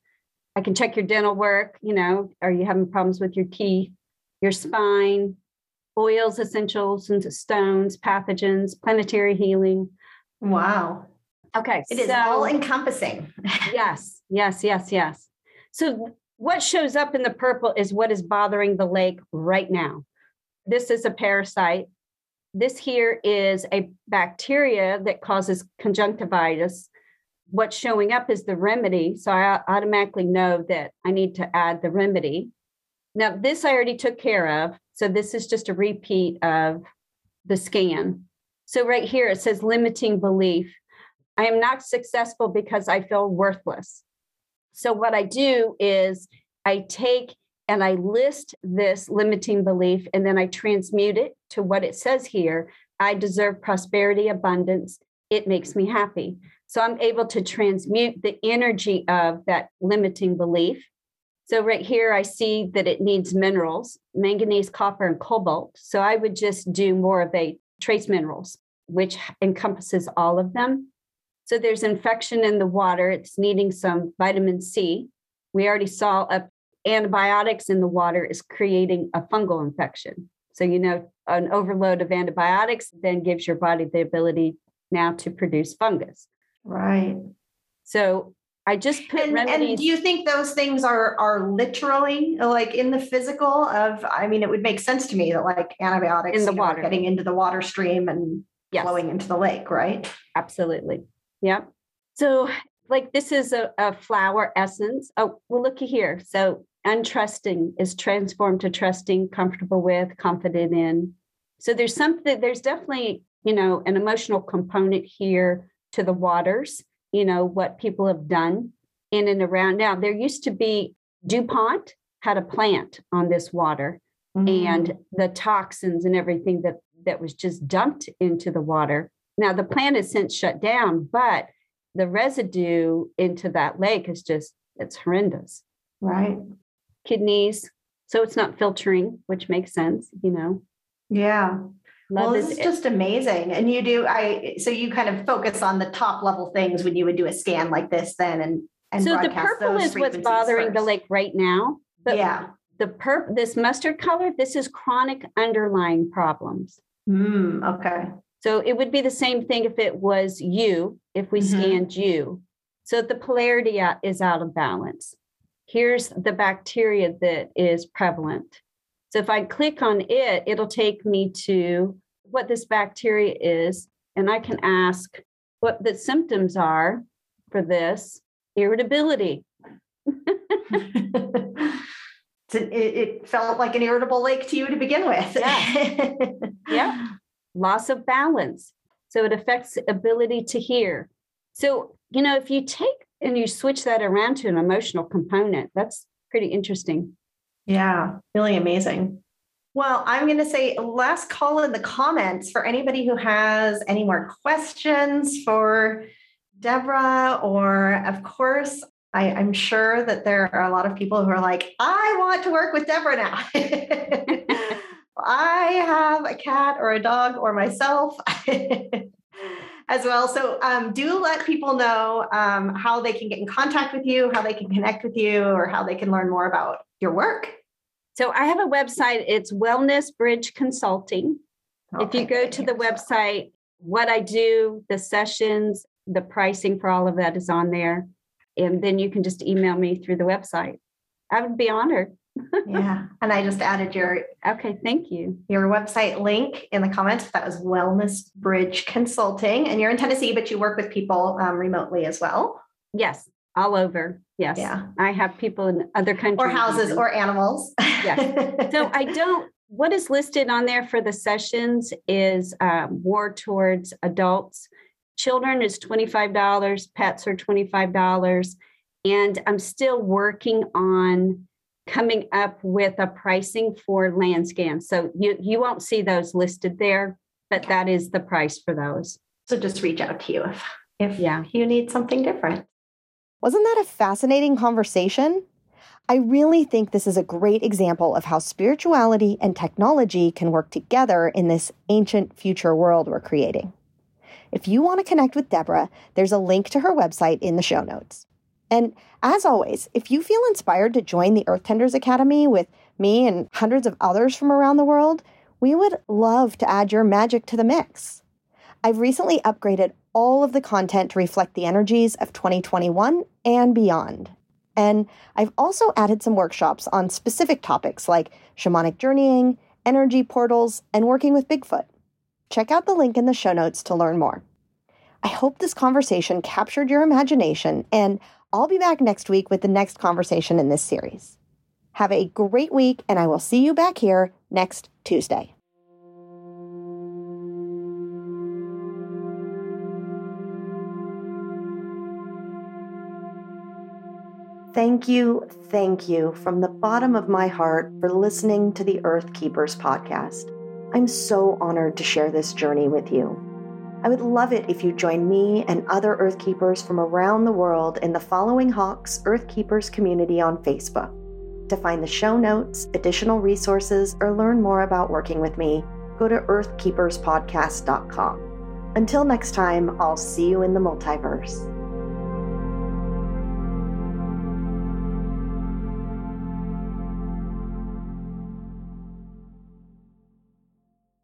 I can check your dental work. You know, are you having problems with your teeth, your spine, oils, essentials, and stones, pathogens, planetary healing? Wow. Okay. It so, is all encompassing. [laughs] yes, yes, yes, yes. So, what shows up in the purple is what is bothering the lake right now. This is a parasite. This here is a bacteria that causes conjunctivitis what's showing up is the remedy. So I automatically know that I need to add the remedy. Now, this I already took care of. So this is just a repeat of the scan. So right here it says limiting belief. I am not successful because I feel worthless. So what I do is I take and I list this limiting belief and then I transmute it to what it says here. I deserve prosperity, abundance. It makes me happy. So I'm able to transmute the energy of that limiting belief. So right here, I see that it needs minerals, manganese, copper, and cobalt. So I would just do more of a trace minerals, which encompasses all of them. So there's infection in the water. It's needing some vitamin C. We already saw a, antibiotics in the water is creating a fungal infection. So, you know, an overload of antibiotics then gives your body the ability now to produce fungus. Right. So I just put and, remedies. And do you think those things are are literally like in the physical of? I mean, it would make sense to me that like antibiotics in the water, know, getting into the water stream and yes. flowing into the lake, right? Absolutely. Yep. So like this is a, a flower essence. Oh, well, looky here. So untrusting is transformed to trusting, comfortable with, confident in. So there's something. There's definitely you know an emotional component here to the waters, you know, what people have done in and around. Now, there used to be DuPont had a plant on this water mm-hmm. and the toxins and everything that that was just dumped into the water. Now the plant has since shut down, but the residue into that lake is just it's horrendous. Right. Kidneys. So it's not filtering, which makes sense, you know. Yeah. Love well, this is, just amazing. And you do, I, so you kind of focus on the top level things when you would do a scan like this then and, and so the purple is what's bothering first. the lake right now. But yeah. The purp, this mustard color, this is chronic underlying problems. Mm, okay. So it would be the same thing if it was you, if we mm-hmm. scanned you. So the polarity is out of balance. Here's the bacteria that is prevalent. So if I click on it, it'll take me to what this bacteria is, and I can ask what the symptoms are for this irritability. [laughs] it, it, felt like an irritable lake to you to begin with. Yeah. [laughs] yeah. Loss of balance. So it affects ability to hear. So, you know, if you take and you switch that around to an emotional component, that's pretty interesting. Yeah, really amazing. Well, I'm going to say last call in the comments for anybody who has any more questions for Debra, or of course, I, am sure that there are a lot of people who are like, I want to work with Debra now. [laughs] I have a cat or a dog or myself [laughs] as well. So um, do let people know um, how they can get in contact with you, how they can connect with you, or how they can learn more about your work. So I have a website. It's Wellness Bridge Consulting. Okay, if you go to the website, what I do, the sessions, the pricing for all of that is on there. And then you can just email me through the website. I would be honored. Yeah. [laughs] And I just added your okay, thank you. Your website link in the comments. That was Wellness Bridge Consulting. And you're in Tennessee, but you work with people um, remotely as well. Yes, all over. Yes. Yeah. I have people in other countries. Or houses or animals. yes. [laughs] So I don't what is listed on there for the sessions is um, more towards adults Children is $25, pets are $25. And I'm still working on coming up with a pricing for land scans. So you, you won't see those listed there, but that is the price for those. So just reach out to you if, if yeah. you need something different. Wasn't that a fascinating conversation? I really think this is a great example of how spirituality and technology can work together in this ancient future world we're creating. If you want to connect with Debra, there's a link to her website in the show notes. And as always, if you feel inspired to join the Earth Tenders Academy with me and hundreds of others from around the world, we would love to add your magic to the mix. I've recently upgraded all of the content to reflect the energies of 2021 and beyond. And I've also added some workshops on specific topics like shamanic journeying, energy portals, and working with Bigfoot. Check out the link in the show notes to learn more. I hope this conversation captured your imagination, and I'll be back next week with the next conversation in this series. Have a great week, and I will see you back here next Tuesday. Thank you, thank you from the bottom of my heart for listening to the Earth Keepers podcast. I'm so honored to share this journey with you. I would love it if you join me and other Earth Keepers from around the world in the Following Hawks Earth Keepers community on Facebook. To find the show notes, additional resources, or learn more about working with me, go to earthkeeperspodcast.com. Until next time, I'll see you in the multiverse.